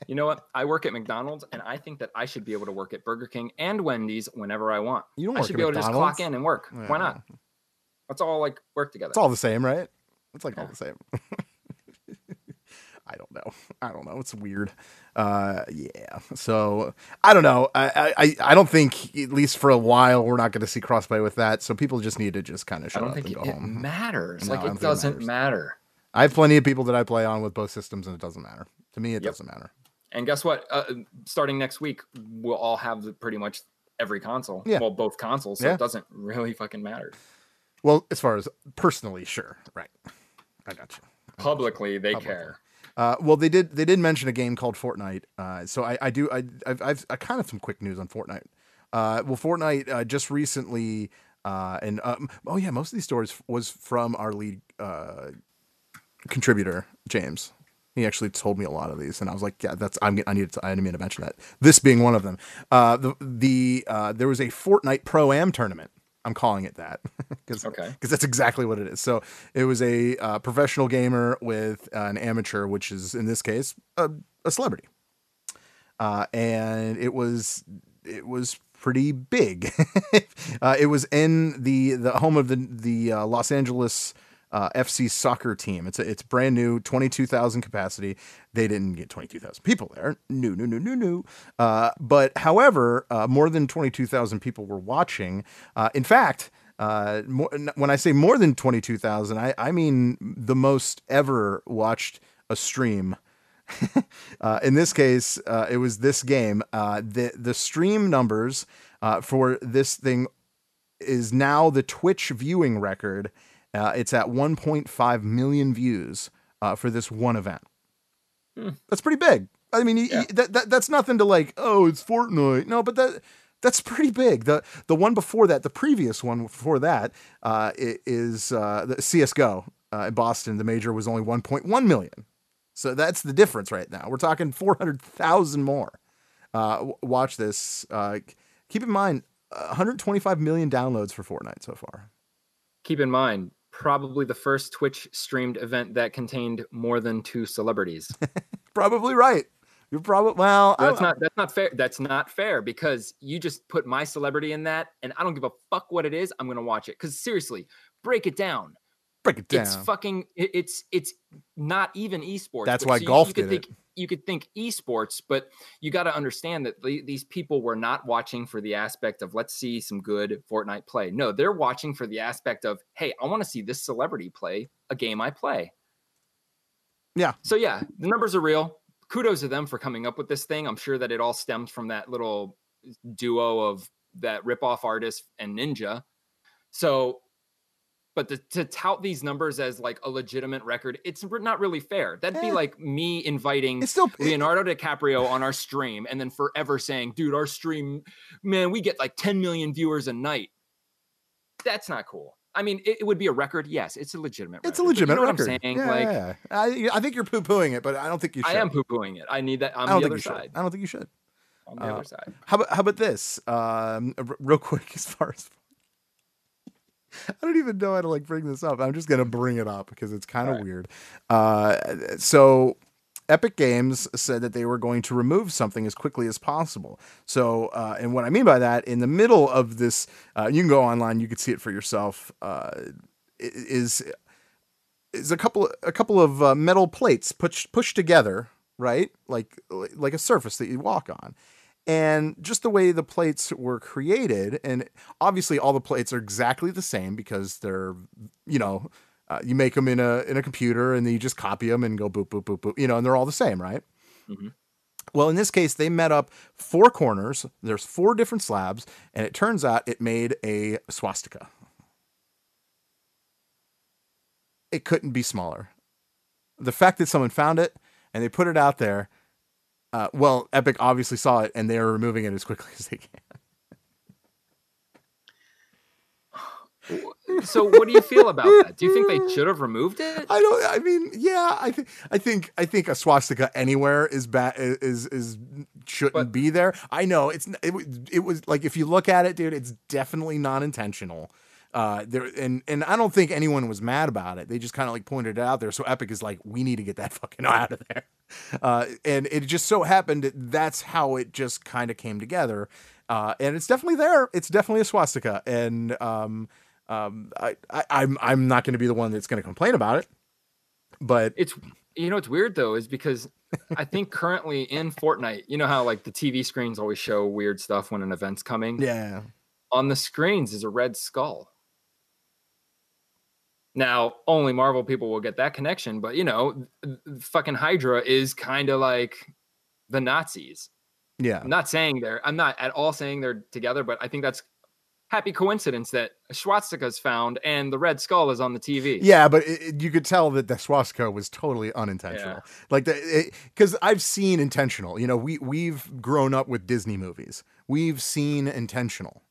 you know what? I work at McDonald's, and I think that I should be able to work at Burger King and Wendy's whenever I want. You don't I should be able to just clock in and work. Why not? Let's all like work together. It's all the same, right? It's like all the same. I don't know. I don't know. It's weird. Uh, yeah. So I don't know. I, I I don't think at least for a while we're not going to see crossplay with that. So people just need to just kind of I shut don't up think and it, go it home. matters. No, like it doesn't matters. matter. I have plenty of people that I play on with both systems, and it doesn't matter. To me, it Yep. doesn't matter. And guess what? Uh, starting next week, we'll all have pretty much every console. Yeah. Well, both consoles. So Yeah. it doesn't really fucking matter. Well, as far as personally, sure, right. I got you. Publicly, they Publicly. care. Uh, well, they did. They did mention a game called Fortnite. Uh, so I, I do. I, I've, I've I kind of some quick news on Fortnite. Uh, well, Fortnite uh, just recently, uh, and um, oh yeah, most of these stories was from our lead uh, contributor James. He actually told me a lot of these, and I was like, "Yeah, that's I'm, I needed to, I need to mention that." This being one of them. Uh, the the uh, there was a Fortnite Pro Am tournament. I'm calling it that because Okay. because that's exactly what it is. So it was a uh, professional gamer with uh, an amateur, which is in this case a, a celebrity, uh, and it was it was pretty big. uh, it was in the the home of the the uh, Los Angeles. Uh, FC soccer team. It's a, it's brand new, twenty two thousand capacity. They didn't get twenty two thousand people there. No, no, no, no, no. Uh, but however, uh, more than twenty two thousand people were watching. Uh, in fact, uh, more, when I say more than 22,000, I, I mean the most ever watched a stream. uh, in this case, it was this game. The, the stream numbers for this thing is now the Twitch viewing record. Uh, it's at 1.5 million views uh, for this one event. Hmm. That's pretty big. I mean, Yeah. that, that that's nothing to like. Oh, it's Fortnite. No, but that that's pretty big. the The one before that, the previous one before that, uh, is uh, the CS:GO uh, in Boston. The major was only 1.1 million. So that's the difference right now. We're talking 400,000 more. Uh, w- watch this. Uh, keep in mind, uh, 125 million downloads for Fortnite so far. Keep in mind, probably the first Twitch streamed event that contained more than two celebrities. Probably right. You're probably well. I- That's not that's not fair. That's not fair because you just put my celebrity in that, and I don't give a fuck what it is. I'm gonna watch it because seriously, break it down. Break it down. It's fucking. it- It's it's not even esports. That's why so golf you could did it. think, You could think esports, but you got to understand that the- these people were not watching for the aspect of let's see some good Fortnite play. No, they're watching for the aspect of hey, I want to see this celebrity play a game I play. Yeah. So yeah, the numbers are real. Kudos to them for coming up with this thing. I'm sure that it all stems from that little duo of that ripoff artist and Ninja. So, but to, to tout these numbers as like a legitimate record, it's not really fair. That'd Eh. be like me inviting It's still Leonardo DiCaprio on our stream and then forever saying, dude, our stream, man, we get like 10 million viewers a night. That's not cool. I mean, it, it would be a record. Yes, it's a legitimate It's a record, legitimate you know what record. I'm saying? yeah, like, yeah. I, I think you're poo pooing it, but I don't think you should. I am poo pooing it. I need that. I'm I don't the think other you side. should. I don't think you should. On the Uh, other side. How about how about this? Um, r- real quick, as far as I don't even know how to like bring this up. I'm just gonna bring it up because it's kind of Alright. weird. Uh, so Epic Games said that they were going to remove something as quickly as possible. So, uh, and what I mean by that, in the middle of this, uh, you can go online, you can see it for yourself. Uh, is is a couple a couple of uh, metal plates pushed pushed together, right? Like like a surface that you walk on. And just the way the plates were created, and obviously all the plates are exactly the same because they're, you know, uh, you make them in a in a computer and then you just copy them and go boop boop boop boop, you know, and they're all the same, right? Mhm. Well, in this case, they met up four corners. There's four different slabs, and it turns out it made a swastika. It couldn't be smaller. The fact that someone found it and they put it out there, uh, well, Epic obviously saw it and they are removing it as quickly as they can. So, what do you feel about that? Do you think they should have removed it? I don't. I mean, yeah. I think. I think. I think a swastika anywhere is bad. Is is shouldn't But- be there. I know it's. It, it was like if you look at it, dude, it's definitely not intentional. Uh, there and and I don't think anyone was mad about it. They just kind of like pointed it out there. So Epic is like, we need to get that fucking out of there. Uh, and it just so happened that that's how it just kind of came together. Uh, and it's definitely there. It's definitely a swastika. And um, um, I, I I'm I'm not going to be the one that's going to complain about it. But It's you know what's weird though is because I think currently in Fortnite, you know how like the TV screens always show weird stuff when an event's coming. yeah, On the screens is a red skull. Now, only Marvel people will get that connection, but you know, fucking Hydra is kind of like the Nazis. yeah. I'm not saying they're I'm not at all saying they're together, but I think that's happy coincidence that a swastika's found and the red skull is on the TV. Yeah, but it, it- you could tell that the swastika was totally unintentional. Like the because I've seen intentional. You know, we we've grown up with Disney movies. We've seen intentional.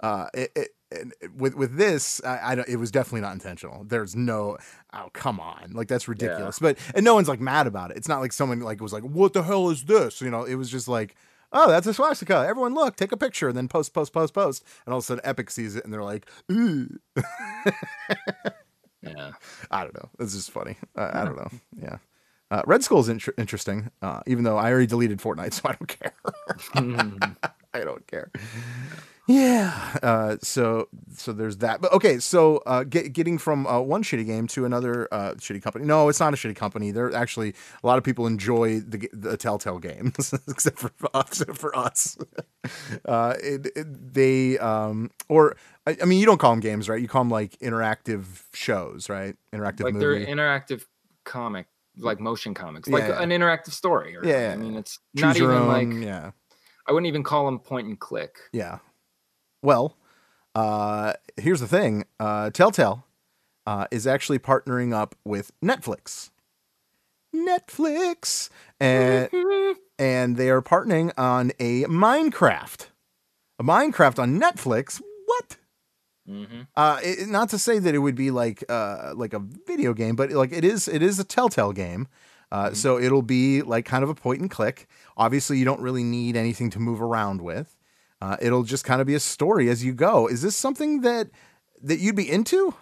Uh, it, it, and with with this, I, I don't. It was definitely not intentional. There's no. Oh come on, like that's ridiculous. But and no one's like mad about it. It's not like someone like was like, what the hell is this? You know, it was just like. Oh, that's a swastika. Everyone look, take a picture, and then post, post, post, post. And all of a sudden Epic sees it and they're like, ooh. Yeah. I don't know. It's just funny. Uh, I don't know. Yeah. Uh, Red Skull's inter- interesting, uh, even though I already deleted Fortnite, so I don't care. I don't care. Yeah. Uh, so so there's that. But okay. So uh, get, getting from uh, one shitty game to another uh, shitty company. No, it's not a shitty company. They're actually a lot of people enjoy the the Telltale games, except for. Except for us. uh, it, it- they um or I, I mean you don't call them games, right? You call them like interactive shows, right? Interactive like movie. they're interactive comic, like motion comics, like Yeah. an interactive story. Or, Yeah. I mean, it's Choose not even own. like yeah. I wouldn't even call them point and click. Yeah. Well, uh, here's the thing. Uh, Telltale uh, is actually partnering up with Netflix. Netflix, and and they are partnering on a Minecraft. A Minecraft on Netflix. What? Mm-hmm. Uh, it, not to say that it would be like uh like a video game, but like it is it is a Telltale game. Uh, so it'll be like kind of a point and click. Obviously, you don't really need anything to move around with. Uh, it'll just kind of be a story as you go. Is this something that that you'd be into?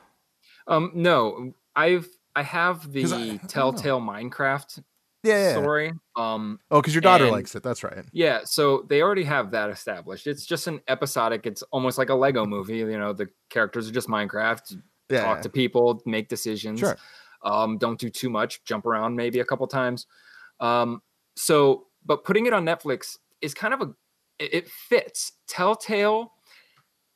Um, no, I've I have I- I the know. Telltale Minecraft yeah. story. Um, Oh, because your daughter And- likes it. That's right. yeah, so they already have that established. It's just an episodic. It's almost like a Lego movie. You know, the characters are just Minecraft. Yeah. Talk to people, make decisions. Sure. Um, don't do too much. Jump around maybe a couple times. Um, so, but putting it on Netflix is kind of a it it fits. Telltale,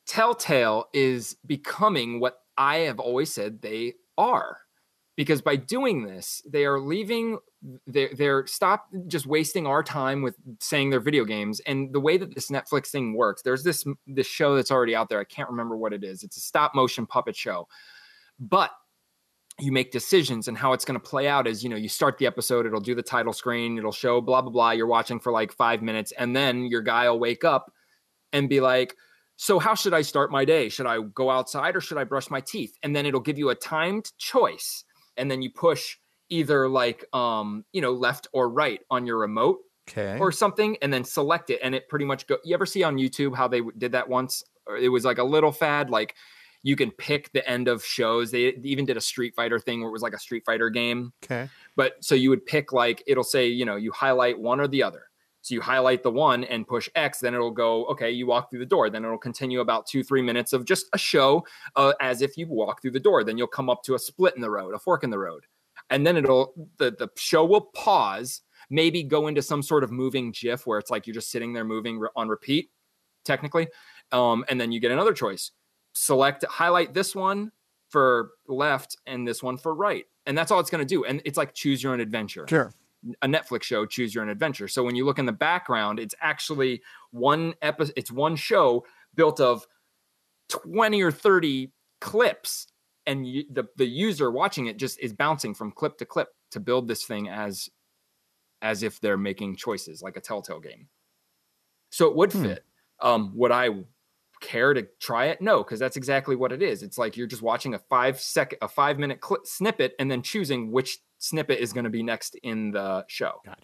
Telltale is becoming what I have always said they are, because by doing this, they are leaving. They're, they're stop just wasting our time with saying they're video games. And the way that this Netflix thing works, there's this this show that's already out there. I can't remember what it is. It's a stop motion puppet show, but you make decisions and how it's going to play out is you know you start the episode it'll do the title screen it'll show blah blah blah you're watching for like five minutes and then your guy will wake up and be like so how should i start my day? Should i go outside or should i brush my teeth? And then it'll give you a timed choice and then you push either like um you know left or right on your remote Okay. or something and then select it and it pretty much go you ever see on youtube how they did that once? It was like a little fad like you can pick the end of shows. They even did a street fighter thing where it was like a street fighter game. Okay. but so you would pick like it'll say you know you highlight one or the other. So you highlight the one and push x then it'll go okay you walk through the door. Then it'll continue about two three minutes of just a show uh, as if you walk through the door. Then you'll come up to a split in the road a fork in the road. And then it'll the, the show will pause maybe go into some sort of moving gif where it's like you're just sitting there moving on repeat technically um, and then you get another choice select highlight this one for left and this one for right and that's all it's going to do and it's like choose your own adventure Sure. a netflix show choose your own adventure so when you look in the background it's actually one episode it's one show built of 20 or 30 clips and you, the the user watching it just is bouncing from clip to clip to build this thing as as if they're making choices like a telltale game so it would Hmm. fit um would i care to try it no because that's exactly what it is it's like you're just watching a five second a five minute clip snippet and then choosing which snippet is going to be next in the show Gotcha.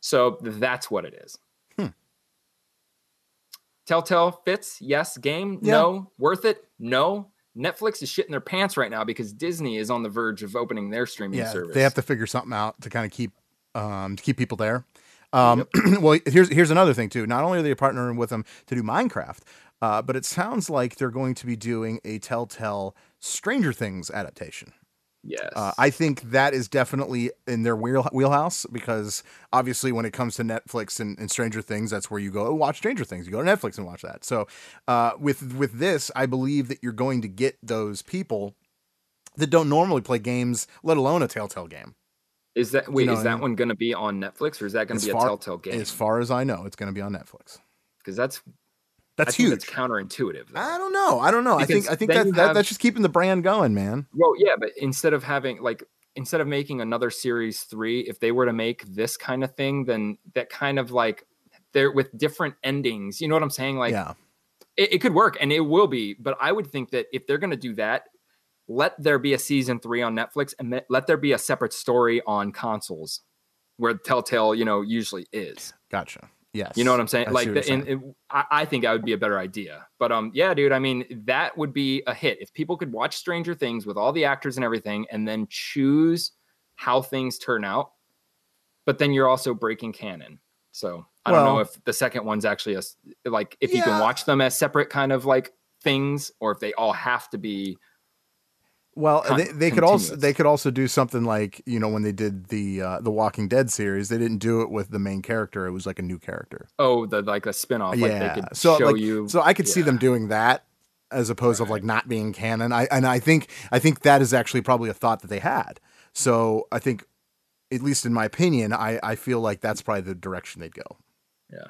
so that's what it is Hmm. telltale fits yes game Yeah. no worth it no netflix is shitting their pants right now because disney is on the verge of opening their streaming Yeah. service They have to figure something out to kind of keep um to keep people there. Um, well, here's here's another thing too. Not only are they partnering with them to do Minecraft, uh, but it sounds like they're going to be doing a Telltale Stranger Things adaptation. yes Uh, I think that is definitely in their wheel, wheelhouse because obviously, when it comes to Netflix and, and Stranger Things, that's where you go watch Stranger Things. You go to Netflix and watch that. So, uh, with with this, I believe that you're going to get those people that don't normally play games, let alone a Telltale game. Is that wait know, is that one going to be on netflix or is that going to be far- a telltale game As far as I know, it's going to be on Netflix. because that's That's I huge. that's counterintuitive though. I don't know. I don't know. I think I think that, you that that's just keeping the brand going, man. Well, yeah, but instead of having like instead of making another series three, if they were to make this kind of thing, then that kind of like they're with different endings. You know what I'm saying? Like yeah. it, it could work and it will be, but I would think that if they're gonna do that, let there be a season three on Netflix and let- there be a separate story on consoles where Telltale, you know, usually is. Gotcha. Yes. You know what I'm saying? I like, the, saying. it, I, I think that would be a better idea. But um, yeah, dude. I mean, that would be a hit if people could watch Stranger Things with all the actors and everything, and then choose how things turn out. But then you're also breaking canon. So I don't know if the second one's actually a like if you can watch them as separate kind of like things, or if they all have to be. Well, con- they, they could also they could also do something like you know when they did the uh, the Walking Dead series, they didn't do it with the main character; it was like a new character. Oh, the like a spinoff. Like yeah, they could so show like, you. so I could see them doing that as opposed of like not being canon. I and I think I think that is actually probably a thought that they had. So I think, at least in my opinion, I I feel like that's probably the direction they'd go. Yeah.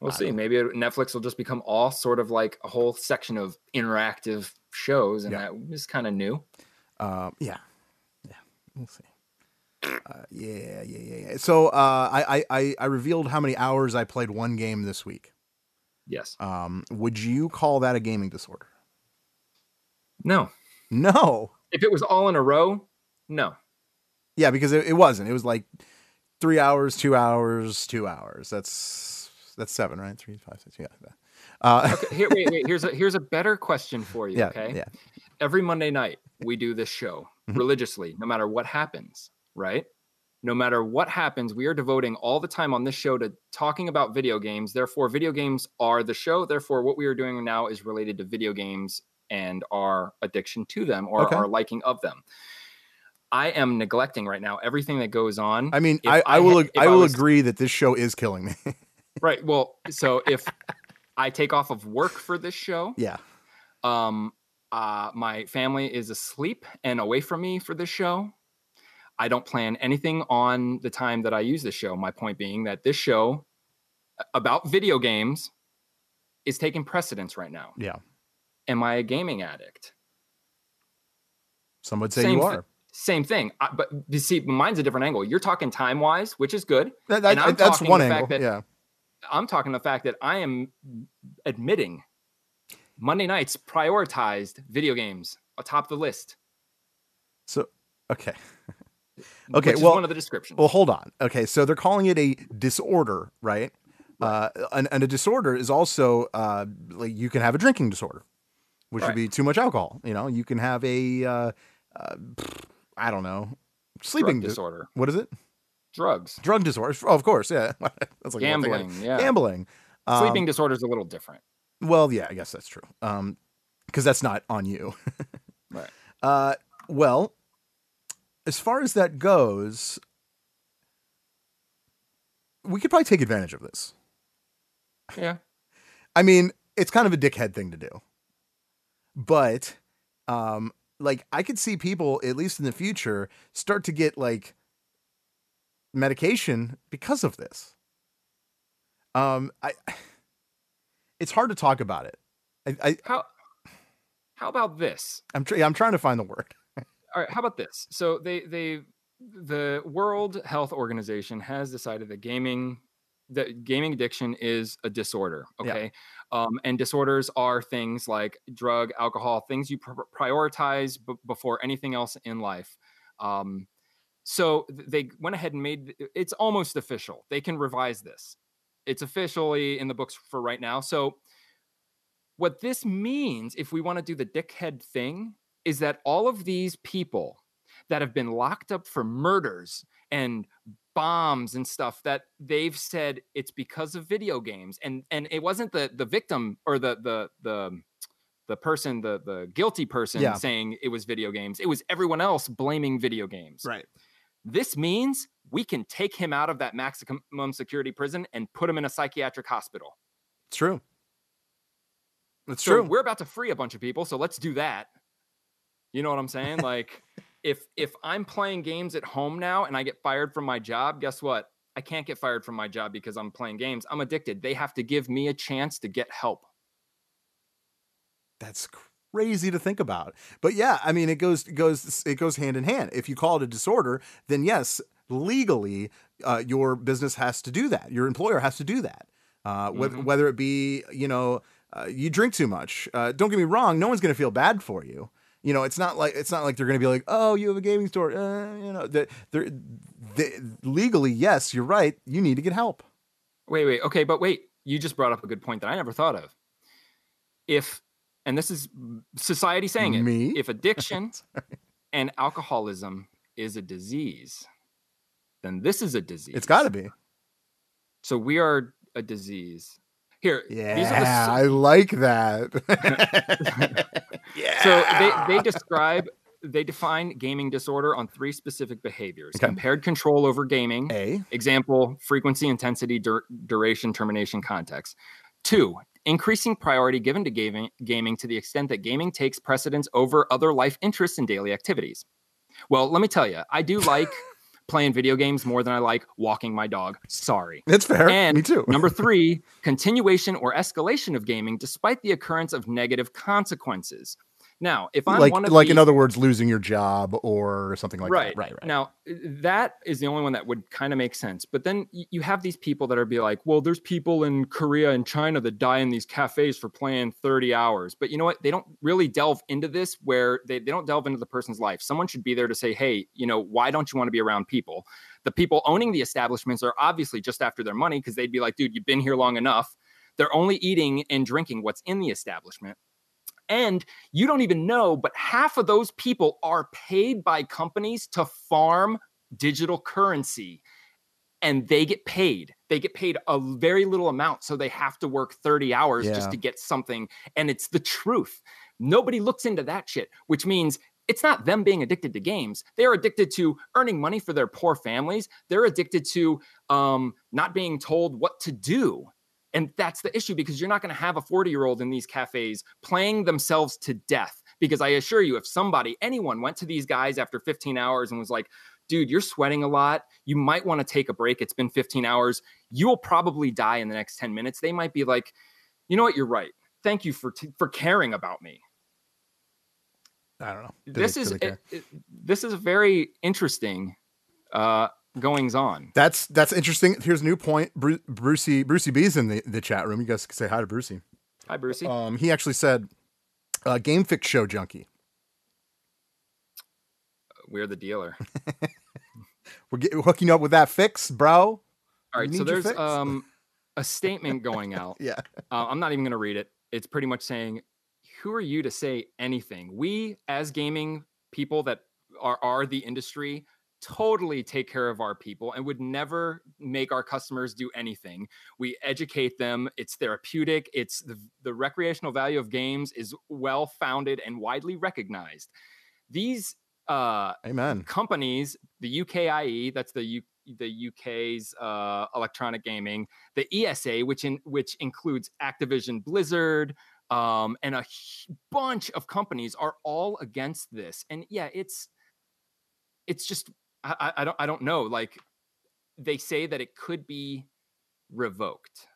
We'll see. Maybe Netflix will just become all sort of like a whole section of interactive shows, and Yeah. that is kind of new. Um, yeah, yeah, we'll see. Uh, yeah, yeah, yeah, yeah. So uh, I, I I revealed how many hours I played one game this week. Yes. Um, would you call that a gaming disorder? No. No. If it was all in a row, no. Yeah, because it, it wasn't. It was like three hours, two hours, two hours. That's that's seven, right? Three, five, six. Yeah. Uh, Okay, here, wait, wait. Here's a here's a better question for you. yeah. okay. Yeah. Every Monday night we do this show Mhm. religiously, no matter what happens. Right. no matter what happens, we are devoting all the time on this show to talking about video games. Therefore, video games are the show. Therefore, what we are doing now is related to video games and our addiction to them or Okay. our liking of them. I am neglecting right now everything that goes on. I mean, I, I I will I I will was- agree that this show is killing me. right. Well, so if I take off of work for this show, yeah. um uh my family is asleep and away from me for this show i don't plan anything on the time that i use this show my point being that this show about video games is taking precedence right now Yeah. am i a gaming addict Some would say Same you are. same thing I, but you see mine's a different angle you're talking time wise which is good That- that- and I'm that's one angle. that- yeah. i'm talking the fact that i am admitting monday nights prioritized video games atop the list So okay. Okay, well- one of the descriptions Well, hold on. Okay, so they're calling it a disorder, right? Uh, and, and a disorder is also uh, like you can have a drinking disorder, which would be too much alcohol. You know, you can have a uh, uh, I don't know, sleeping Drug dis- disorder What is it? drugs Drug disorder. Oh, of course, yeah. That's like one thing I- gambling yeah Gambling. Um, sleeping disorder is a little different Well, yeah, I guess that's true. Um, because that's not on you. Right. Uh, well, as far as that goes, we could probably take advantage of this. yeah I mean, it's kind of a dickhead thing to do. But um like I could see people at least in the future start to get like medication because of this. Um I it's hard to talk about it. I, I how how about this I'm tr- I'm trying to find the word. all right how about this so they they the world health organization has decided that gaming that gaming addiction is a disorder Yeah. okay um, and disorders are things like drug alcohol things you pr- prioritize b- before anything else in life um, so they went ahead and made it's almost official they can revise this it's officially in the books for right now so what this means if we want to do the dickhead thing is that all of these people that have been locked up for murders and bombs and stuff that they've said it's because of video games and and it wasn't the the victim or the the the the person the the guilty person Yeah. saying it was video games it was everyone else blaming video games Right. This means we can take him out of that maximum security prison and put him in a psychiatric hospital It's true. It's so true. we're about to free a bunch of people, so let's do that. You know what I'm saying? like if if I'm playing games at home now and I get fired from my job, guess what? I can't get fired from my job because I'm playing games. I'm addicted. They have to give me a chance to get help. That's crazy to think about. But yeah, I mean, it goes it goes it goes hand in hand. If you call it a disorder, then yes, legally, uh, your business has to do that. Your employer has to do that. Uh, whether, Mhm. whether it be you know uh, you drink too much. Uh, don't get me wrong. No one's going to feel bad for you. You know, it's not like it's not like they're going to be like, oh, you have a gaming store. Uh, you know, that they're, they legally, yes, you're right. You need to get help. Wait, wait, okay, but wait, you just brought up a good point that I never thought of. If and this is society saying it, Me? if addiction and alcoholism is a disease, then this is a disease. It's got to be. So we are a disease. Here, these are the Yeah, I like that. yeah. So they, they describe they define gaming disorder on three specific behaviors: Okay. impaired control over gaming, A. example, frequency, intensity, dur- duration, termination, context. Two, increasing priority given to gaming, gaming to the extent that gaming takes precedence over other life interests and daily activities. Well, let me tell you, I do like playing video games more than I like walking my dog. Sorry. That's fair. And Me too. Number three, continuation or escalation of gaming despite the occurrence of negative consequences. Now, if I'm like, one of like the, in other words, losing your job or something like right, that. Right, right. Now, that is the only one that would kind of make sense. But then you have these people that are be like, well, there's people in Korea and China that die in these cafes for playing 30 hours. But you know what? They don't really delve into this where they, they don't delve into the person's life. Someone should be there to say, hey, you know, why don't you want to be around people? The people owning the establishments are obviously just after their money because they'd be like, dude, you've been here long enough. They're only eating and drinking what's in the establishment. And you don't even know, but half of those people are paid by companies to farm digital currency and they get paid. They get paid a very little amount. So they have to work 30 hours Yeah. just to get something. And it's the truth. Nobody looks into that shit, which means it's not them being addicted to games. They're addicted to earning money for their poor families. They're addicted to um, not being told what to do. And that's the issue because you're not going to have a 40 year old in these cafes playing themselves to death. Because I assure you, if somebody, anyone went to these guys after 15 hours and was like, dude, you're sweating a lot. You might want to take a break. It's been 15 hours. You will probably die in the next 10 minutes. They might be like, you know what? You're right. Thank you for t- for caring about me. I don't know. Do this they- is do they care? it- it- this is very interesting uh goings on. That's that's interesting. Here's a new point. Bru- Brucey Brucey B's in the, the chat room. You guys can say hi to Brucey. Hi, Brucey. Um, he actually said, uh, "Game Fix Show Junkie." We're the dealer. We're, get, we're hooking you up with that fix, bro. All right, so there's um a statement going out. Yeah. Uh, I'm not even going to read it. It's pretty much saying, "Who are you to say anything?" We, as gaming people that are are the industry, totally take care of our people and would never make our customers do anything. We educate them. It's therapeutic. It's the the recreational value of games is well founded and widely recognized. These uh, Amen. companies, the UKIE, that's the U, the UK's uh, electronic gaming, the ESA, which in which includes Activision, Blizzard, um, and a bunch of companies, are all against this. And yeah, it's it's just I, I don't I don't know. Like they say that it could be revoked.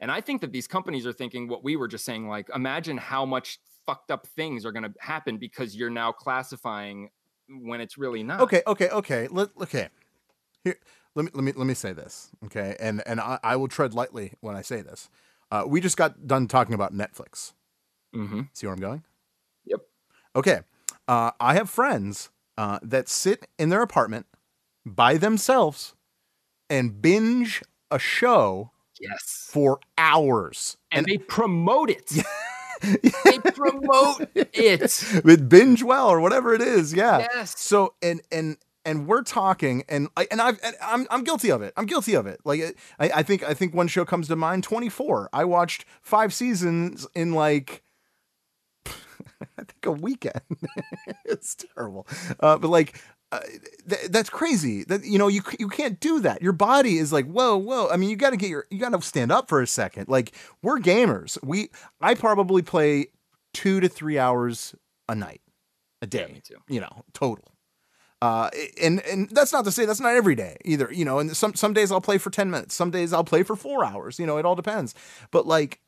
And I think that these companies are thinking what we were just saying like imagine how much fucked up things are going to happen because you're now classifying when it's really not. Okay, okay, okay. Let okay. Here, let me let me let me say this. Okay, and and I, I will tread lightly when I say this. Uh, we just got done talking about Netflix. Mm-hmm. See where I'm going? Yep. Okay. Uh, I have friends uh, that sit in their apartment by themselves and binge a show Yes. for hours. And, they promote it. they promote it. with binge well or whatever it is. Yeah. Yes. So and and and we're talking and I and I've and I'm I'm guilty of it. I'm guilty of it. Like I, I think I think one show comes to mind. Twenty four. I watched five seasons in like. I think a weekend. it's terrible, uh, but like uh, th- that's crazy. That you know you c- you can't do that. Your body is like whoa whoa. I mean you got to get your you got to stand up for a second. Like we're gamers. We I probably play two to three hours a night, a day. Yeah, me too. You know total. Uh, and and that's not to say that's not every day either. You know, and some some days I'll play for ten minutes. Some days I'll play for four hours. You know, it all depends. But like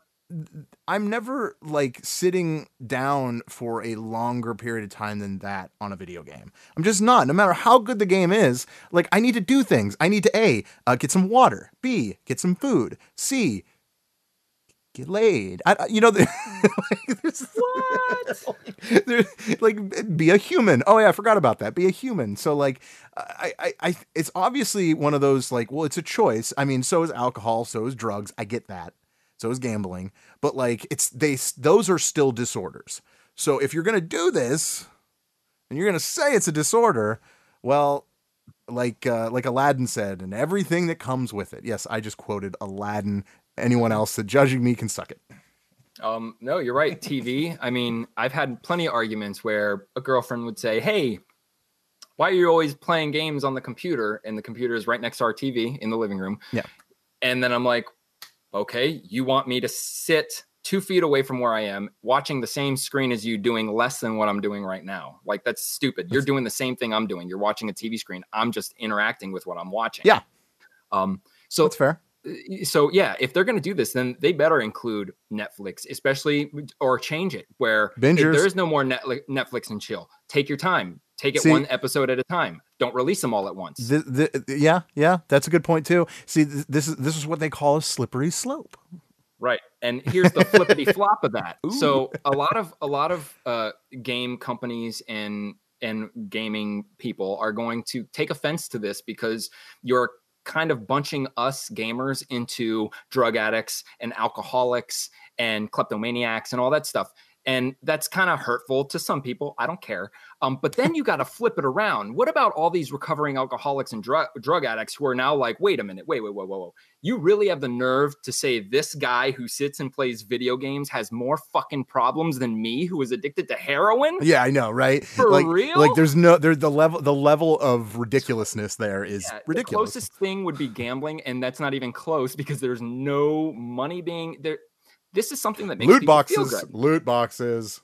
I'm never like sitting down for a longer period of time than that on a video game. I'm just not. No matter how good the game is, like I need to do things. I need to a uh, get some water. B get some food. C get laid. I, you know, like, there's- there- like be a human. Oh yeah, I forgot about that. Be a human. So like, I, I, I, it's obviously one of those like, well, it's a choice. I mean, so is alcohol, so is drugs. I get that. So is gambling. But like, it's they those are still disorders. So if you're gonna do this, and you're gonna say it's a disorder, well, like uh, like Aladdin said, and everything that comes with it. Yes, I just quoted Aladdin. Anyone else that judging me can suck it. Um, no, you're right. TV. I mean, I've had plenty of arguments where a girlfriend would say, Hey, why are you always playing games on the computer? And the computer is right next to our TV in the living room. Yeah. And then I'm like, Okay, you want me to sit two feet away from where I am, watching the same screen as you, doing less than what I'm doing right now. Like, that's stupid. You're doing the same thing I'm doing. You're watching a TV screen. I'm just interacting with what I'm watching. Yeah. Um, so That's fair. so yeah, if they're going to do this, then they better include Netflix, especially or change it where there is no more Netflix and chill. Take your time. Take it See- one episode at a time. Don't release them all at once. Th- th- yeah, yeah, that's a good point too. See, th- this is this is what they call a slippery slope. Right. And here's the flippity flop of that. So a lot of a lot of uh, game companies and and gaming people are going to take offense to this because you're kind of bunching us gamers into drug addicts and alcoholics and kleptomaniacs and all that stuff. And that's kind of hurtful to some people. I don't care. Um, but then you got to flip it around. What about all these recovering alcoholics and drug drug addicts who are now like, wait a minute, wait, wait, wait, wait, wait. You really have the nerve to say this guy who sits and plays video games has more fucking problems than me, who is addicted to heroin? Yeah, I know, right? For like, real? Like, there's no, there's the level, the level of ridiculousness there is Yeah, The ridiculous. closest thing would be gambling, and that's not even close because there's no money being there. This is something that makes Loot people feel boxes, loot boxes.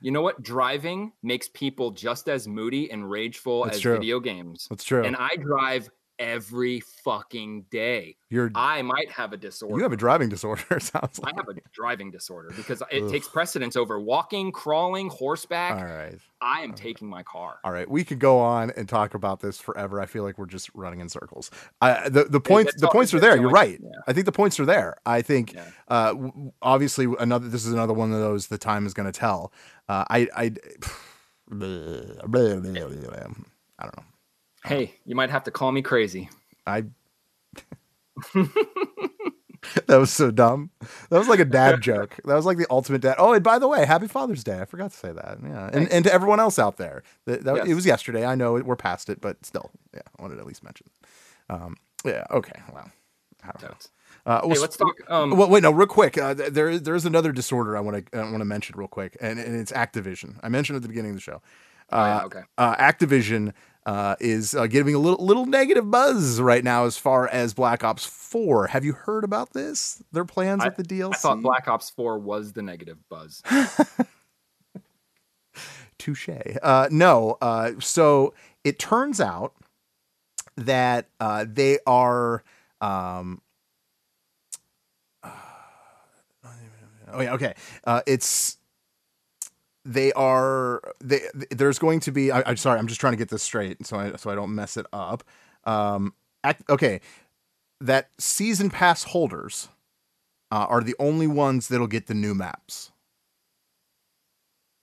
You know what? Driving makes people just as moody and rageful That's as true. video games. That's true. And I drive every fucking day. You're, I might have a disorder. you have a driving disorder. Sounds I have a driving disorder because it takes precedence over walking, crawling, horseback. All right. I am taking my car. All right, we could go on and talk about this forever. I feel like we're just running in circles. I, the the points that's the all- points are there. You're right. yeah. I think the points are there. I think Yeah. uh, obviously another this is another one of those the time is going to tell. Uh, I I I don't know. Hey, you might have to call me crazy. I that was so dumb. That was like a dad joke. That was like the ultimate dad. Oh, and by the way, happy Father's Day. I forgot to say that. Yeah, and, Thanks. and to everyone else out there, that, that- it was yesterday. I know we're past it, but still, yeah, I wanted to at least mention. Um, yeah. Okay. Well, I don't know. Totes. Uh, Hey, let's talk. Um, well, wait, no, real quick. Uh, there, there's another disorder I want to, I want to mention real quick, and, and it's Activision. I mentioned at the beginning of the show. oh, yeah, Uh, okay. uh, Activision uh, is uh, giving a little, little negative buzz right now as far as Black Ops Four. Have you heard about this? Their plans with the DLC. I thought Black Ops 4 was the negative buzz. Touche. Uh, no. Uh, so it turns out that uh, they are. Um, oh yeah. Okay. Uh, it's they are they there's going to be I, i'm sorry i'm just trying to get this straight so i so i don't mess it up. Um act, okay that season pass holders uh, are the only ones that'll get the new maps.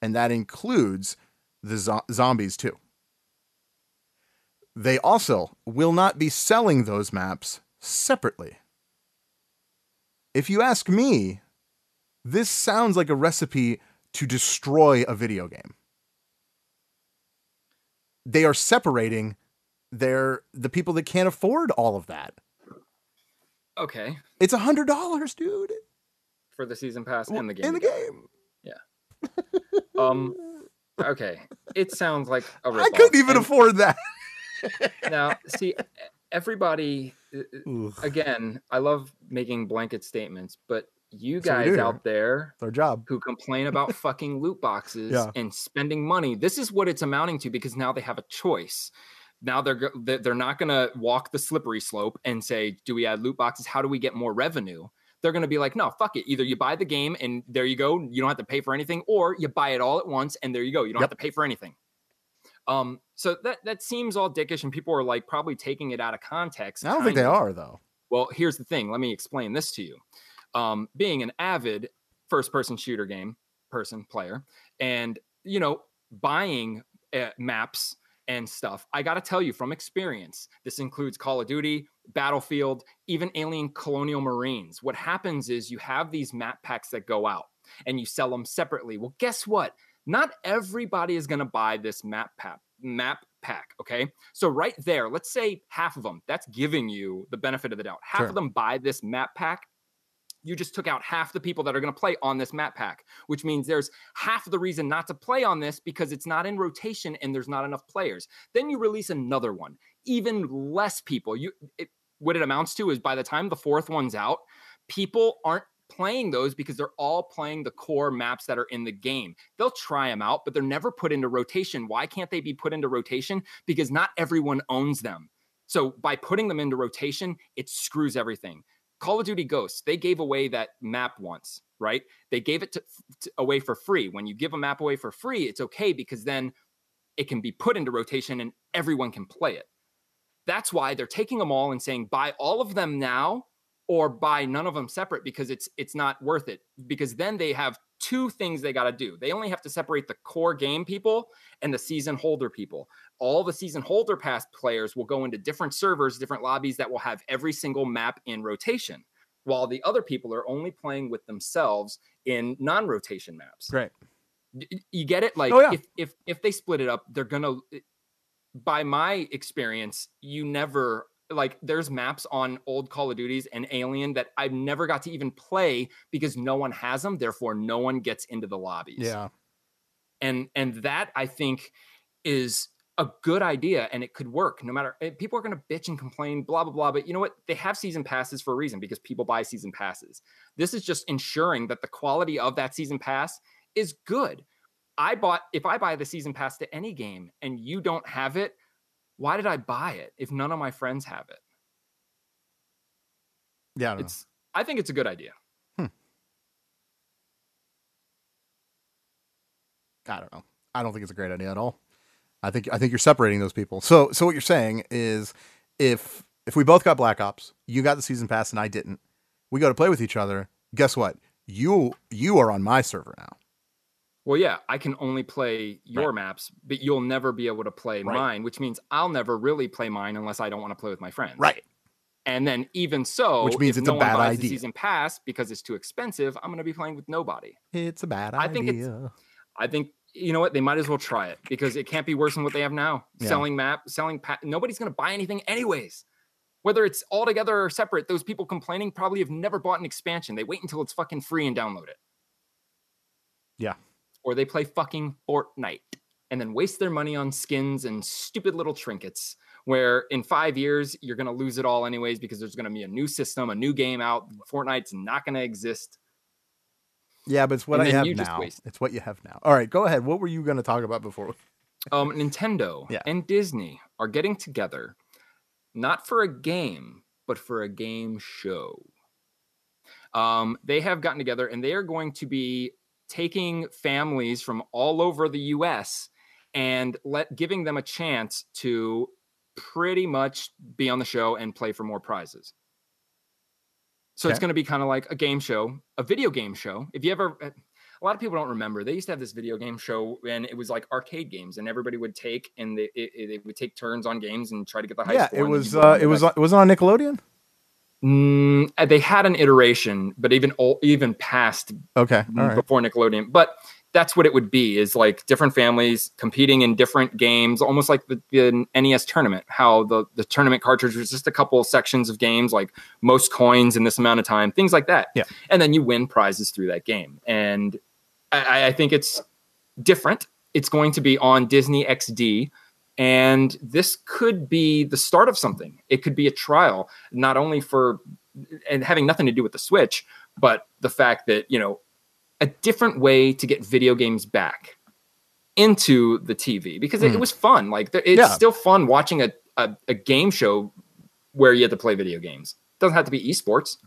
And that includes the zo- zombies too. They also will not be selling those maps separately. If you ask me this sounds like a recipe to destroy a video game. They are separating their the people that can't afford all of that. Okay. It's a hundred dollars, dude, For the season pass and the game. in the game. Um, okay. It sounds like a I ripoff. I couldn't even And afford that. Now, see, everybody, uh, Ugh, again, I love making blanket statements, but you guys do. out there our job. who complain about fucking loot boxes Yeah. and spending money. This is what it's amounting to because now they have a choice. Now they're they- they're not going to walk the slippery slope and say, "Do we add loot boxes? How do we get more revenue?" They're going to be like, "No, fuck it. Either you buy the game and there you go, you don't have to pay for anything, or you buy it all at once and there you go, you don't Yep. have to pay for anything." Um, so that that seems all dickish, and people are like probably taking it out of context. I don't think they of. are though. Well, here's the thing. Let me explain this to you. Um, being an avid first person shooter game person player and, you know, buying uh, maps and stuff, I got to tell you from experience, this includes Call of Duty, Battlefield, even Alien Colonial Marines. What happens is you have these map packs that go out and you sell them separately. Well, guess what? Not everybody is to buy this map pack. Map pack, okay? So right there, let's say half of them. That's giving you the benefit of the doubt. Half Sure. of them buy this map pack. You just took out half the people that are going to play on this map pack, which means there's half the reason not to play on this because it's not in rotation and there's not enough players. Then you release another one, even less people. You it, what it amounts to is by the time the fourth one's out, people aren't playing those because they're all playing the core maps that are in the game. They'll try them out, but they're never put into rotation. Why can't they be put into rotation? Because not everyone owns them. So by putting them into rotation, it screws everything. Call of Duty Ghosts, they gave away that map once, right? They gave it to, to- away for free. When you give a map away for free, it's okay because then it can be put into rotation and everyone can play it. That's why they're taking them all and saying buy all of them now or buy none of them separate because it's it's not worth it because then they have two things they got to do. They only have to separate the core game people and the season holder people. All the season holder pass players will go into different servers, different lobbies that will have every single map in rotation. while the other people are only playing with themselves in non-rotation maps. Y- You get it? Like Oh, yeah. if if if they split it up, they're gonna. Eh, by my experience, you never like. There's maps on old Call of Duties and Alien that I've never got to even play because no one has them. Therefore, no one gets into the lobbies Yeah. and and that i think is a good idea and it could work no matter eh, people are going to bitch and complain blah blah blah but you know what they have season passes for a reason because people buy season passes this is just ensuring that the quality of that season pass is good i bought if i buy the season pass to any game and you don't have it why did i buy it if none of my friends have it Yeah. I don't know. it's i think it's a good idea hmm. I don't know. I don't think it's a great idea at all. I think I think you're separating those people. So so what you're saying is if if we both got Black Ops, you got the season pass and I didn't, we go to play with each other. Guess what? You you are on my server now. Well, yeah, I can only play your Right. maps, but you'll never be able to play Right. mine, which means I'll never really play mine unless I don't want to play with my friends. Right. And then even so, Which means it's no a bad idea. season pass because it's too expensive, I'm going to be playing with nobody. It's a bad I idea. think it's- I think you know what they might as well try it because it can't be worse than what they have now. Yeah. Selling map, selling pa- nobody's going to buy anything anyways. Whether it's all together or separate, those people complaining probably have never bought an expansion. They wait until it's fucking free and download it. Yeah. Or they play fucking Fortnite and then waste their money on skins and stupid little trinkets where in five years you're going to lose it all anyways because there's going to be a new system, a new game out. Fortnite's not going to exist. yeah, but it's what and I have now. It's what you have now. All right, go ahead. What were you going to talk about before? um, Nintendo Yeah. and Disney are getting together, not for a game, but for a game show. Um, they have gotten together and they are going to be taking families from all over the U.S. and let giving them a chance to pretty much be on the show and play for more prizes. So it's going to be kind of like a game show, a video game show. If you ever, a lot of people don't remember, they used to have this video game show and it was like arcade games, and everybody would take and they, it, it- they would take turns on games and try to get the high yeah, score. it was you go on uh, it was on- was it on Nickelodeon? Mm, uh, they had an iteration, but even even past Okay. Right. before Nickelodeon. But that's what it would be: is like different families competing in different games, almost like the, the NES tournament. How the the tournament cartridge was just a couple of sections of games, like most coins in this amount of time, things like that. Yeah. and then you win prizes through that game. And I, I think it's different. It's going to be on Disney XD. And this could be the start of something. It could be a trial, not only for and having nothing to do with the Switch, but the fact that, you know, a different way to get video games back into the TV because it, Hmm. it was fun. Like it's Yeah. still fun watching a, a, a game show where you have to play video games. It doesn't have to be esports.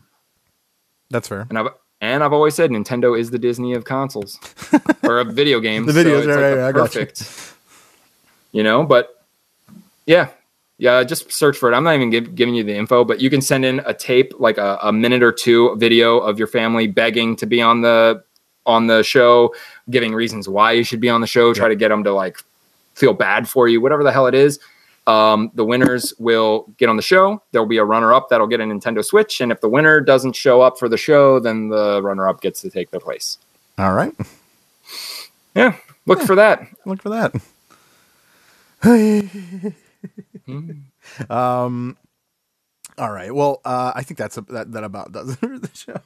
That's fair. And I've and I've always said Nintendo is the Disney of consoles or of video games. The so videos, it's right, like right, the I got you. perfect. You know, but yeah, yeah. Just search for it. I'm not even give, giving you the info, but you can send in a tape, like a, a minute or two video of your family begging to be on the on the show, giving reasons why you should be on the show. Try to get them to like feel bad for you, whatever the hell it is. Um, the winners will get on the show. There will be a runner up that'll get a Nintendo Switch. And if the winner doesn't show up for the show, then the runner up gets to take their place. All right. Yeah, look for that. Look for that. um. All right. Well, uh, I think that's a, that that about does it for the show.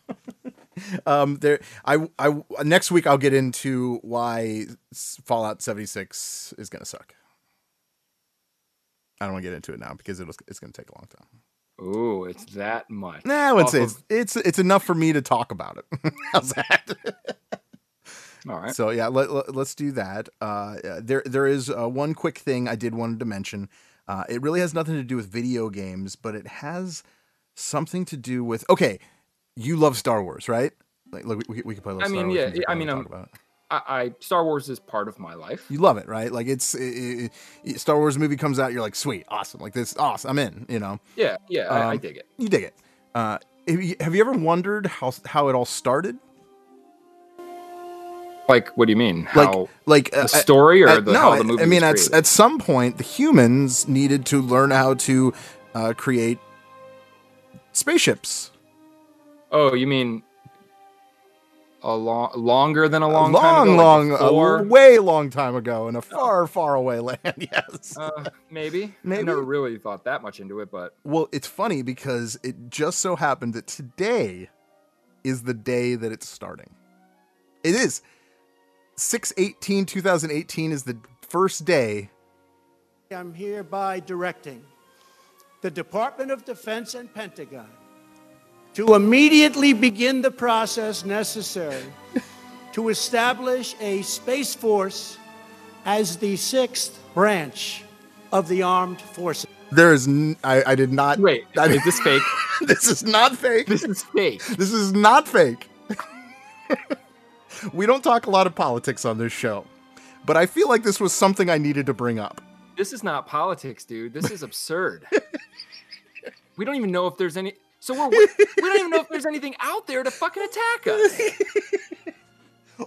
um. There. I. I. Next week I'll get into why Fallout seventy six is gonna suck. I don't want to get into it now because it'll, it's going to take a long time. Oh, it's that much. Nah, I say Off it's, it's it's enough for me to talk about it. How's that? All right. So yeah, let, let, us do that. Uh, there there is uh, one quick thing I did wanted to mention. Uh, it really has nothing to do with video games, but it has something to do with. Okay, you love Star Wars, right? Like, look, we, we, can play. I mean, yeah, I mean, um, about. I, I Star Wars is part of my life. you love it, right? Like it's it, it, Star Wars movie comes out, you're like, sweet, awesome, like this, awesome, I'm in. You know, Yeah, yeah, I, I Um, dig it. you dig it. Uh, have you, have you ever wondered how how it all started? Like, what do you mean? Like, How like the uh, story or at- the no, how I- the movie? I mean, at created? at some point, the humans needed to learn how to uh, create spaceships. Oh, you mean a long longer than a long, long, time ago? like long, before? a way long time ago in a far, far away land. Yes. Uh, maybe. Maybe. I never really thought that much into it, but Well, it's funny because it just so happened that today is the day that it's starting. It is 618 2018 is the first day. I'm hereby directing the Department of Defense and Pentagon to immediately begin the process necessary to establish a Space Force as the sixth branch of the armed forces. There is n- I, I did not wait, I, is this fake? this is not fake. this is fake. This is not fake. we don't talk a lot of politics on this show, but I feel like this was something I needed to bring up. This is not politics, dude. This is absurd. we don't even know if there's any. So we're we don't even know if there's anything out there to fucking attack us.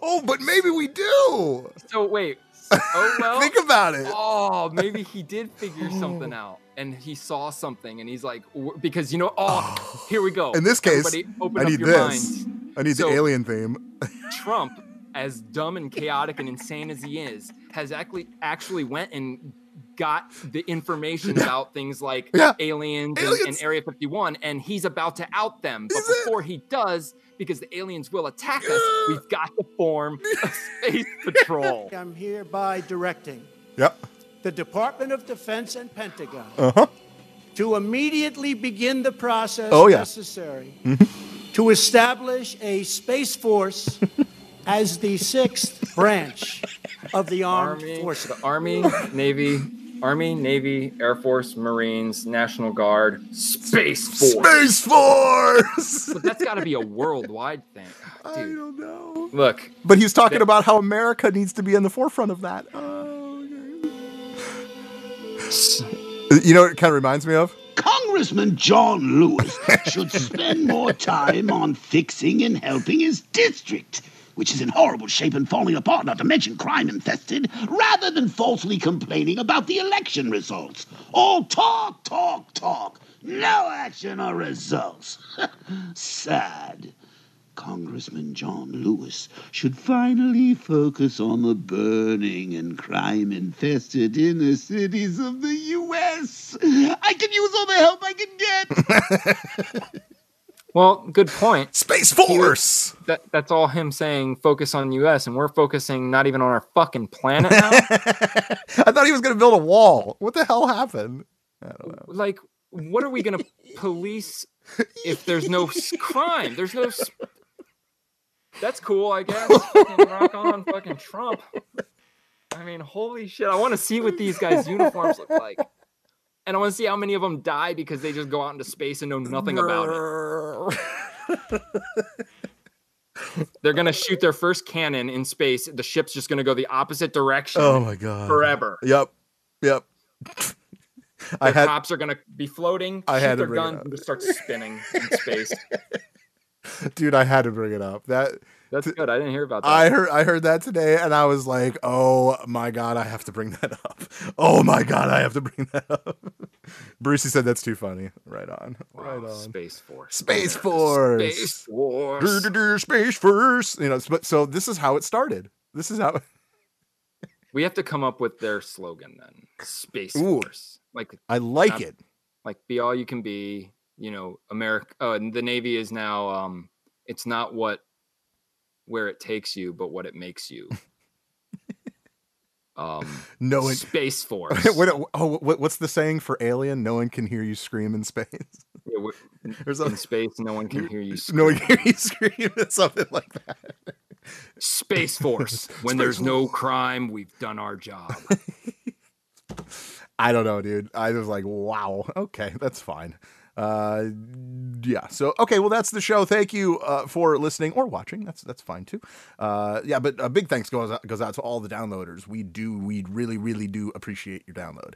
Oh, but maybe we do. So wait. Oh well. Think about it. Oh, maybe he did figure something out, and he saw something, and he's like, because you know, oh, here we go. In this case, I up need your this. minds. I need So- the alien theme. Trump, as dumb and chaotic and insane as he is, has actually actually went and got the information about things like Yeah. aliens, and- Aliens. And, Area 51, and he's about to out them. But Is it? before he does, because the aliens will attack us, we've got to form a space patrol. I'm hereby directing Yep. the Department of Defense and Pentagon Uh huh. to immediately begin the process Oh, yeah. necessary to establish a Space Force as the sixth branch of the armed Army, forces. the Army, Navy, Army, Navy, Air Force, Marines, National Guard, Space Force. Space Force. But that's got to be a worldwide thing, I ah, don't know. Look, But he's talking That- about how America needs to be in the forefront of that. Oh, okay. You know what it kind of reminds me of? Congressman John Lewis should spend more time on fixing and helping his district, which is in horrible shape and falling apart, not to mention crime infested, rather than falsely complaining about the election results. All talk, talk, talk. No action or results. Sad. Congressman John Lewis should finally focus on the burning and crime infested inner cities of the U.S. I can use all the help I can get. well, good point. Space Force. That that's all him saying. Focus on U.S. and we're focusing not even on our fucking planet now. I thought he was going to build a wall. What the hell happened? I don't know. like, what are we gonna police if there's no crime? There's no. s- That's cool, I guess. Rock on, fucking Trump. I mean, holy shit! I want to see what these guys' uniforms look like, and I want to see how many of them die because they just go out into space and know nothing about it. They're gonna shoot their first cannon in space. The ship's just gonna go the opposite direction Oh my god. forever. Yep. Yep. I had cops are gonna be floating. I shoot had their guns and just start spinning in space. dude, I had to bring it up. That That's good. I didn't hear about that. I heard I heard that today and I was like, "Oh my god, I have to bring that up. Oh my god, I have to bring that up." Brucey said that's too funny. Right on. Right Wow, on. Space Force. Space Force. Space Force. Space Force. You know, but so this is how it started. This is how We have to come up with their slogan then. Space Ooh. Force. Like I like Not- it. like be all you can be, you know, America uh, the Navy is now um it's not what where it takes you, but what it makes you. um No one Space Force. what, oh, what, what's the saying for alien? No one can hear you scream in space. Yeah, There's in a, space, no one can hear you. no one can hear you scream. Something like that. Space Force. When there's no crime, we've done our job. I don't know, dude. I was like, wow, okay, that's fine. Uh, yeah. So okay, well, that's the show. Thank you uh, for listening or watching. That's that's fine too. Uh, yeah, but a big thanks goes out, goes out to all the downloaders. We do, we really, really do appreciate your download.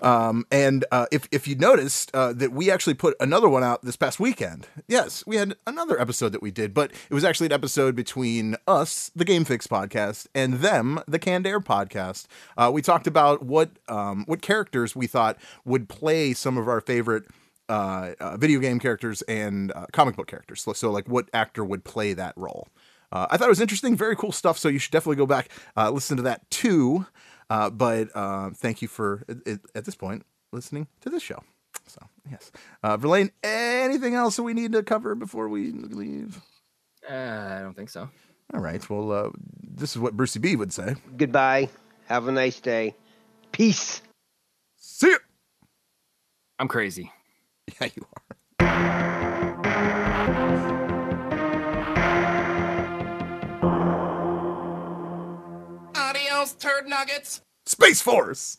Um, and uh, if if you noticed uh, that we actually put another one out this past weekend, yes, we had another episode that we did, but it was actually an episode between us, the Game Fix podcast, and them, the Canned Air podcast. Uh, we talked about what um, what characters we thought would play some of our favorite uh, uh, video game characters and uh, comic book characters. So, so, like, what actor would play that role? Uh, I thought it was interesting, very cool stuff. So you should definitely go back uh, listen to that too. Uh, but uh, thank you for at, at this point listening to this show. So yes, uh, Verlaine, anything else that we need to cover before we leave? Uh, I don't think so. All right. Well, uh, this is what Brucey B would say. Goodbye. Have a nice day. Peace. See ya. I'm crazy. Yeah, you are. Adios, turd nuggets. Space Force.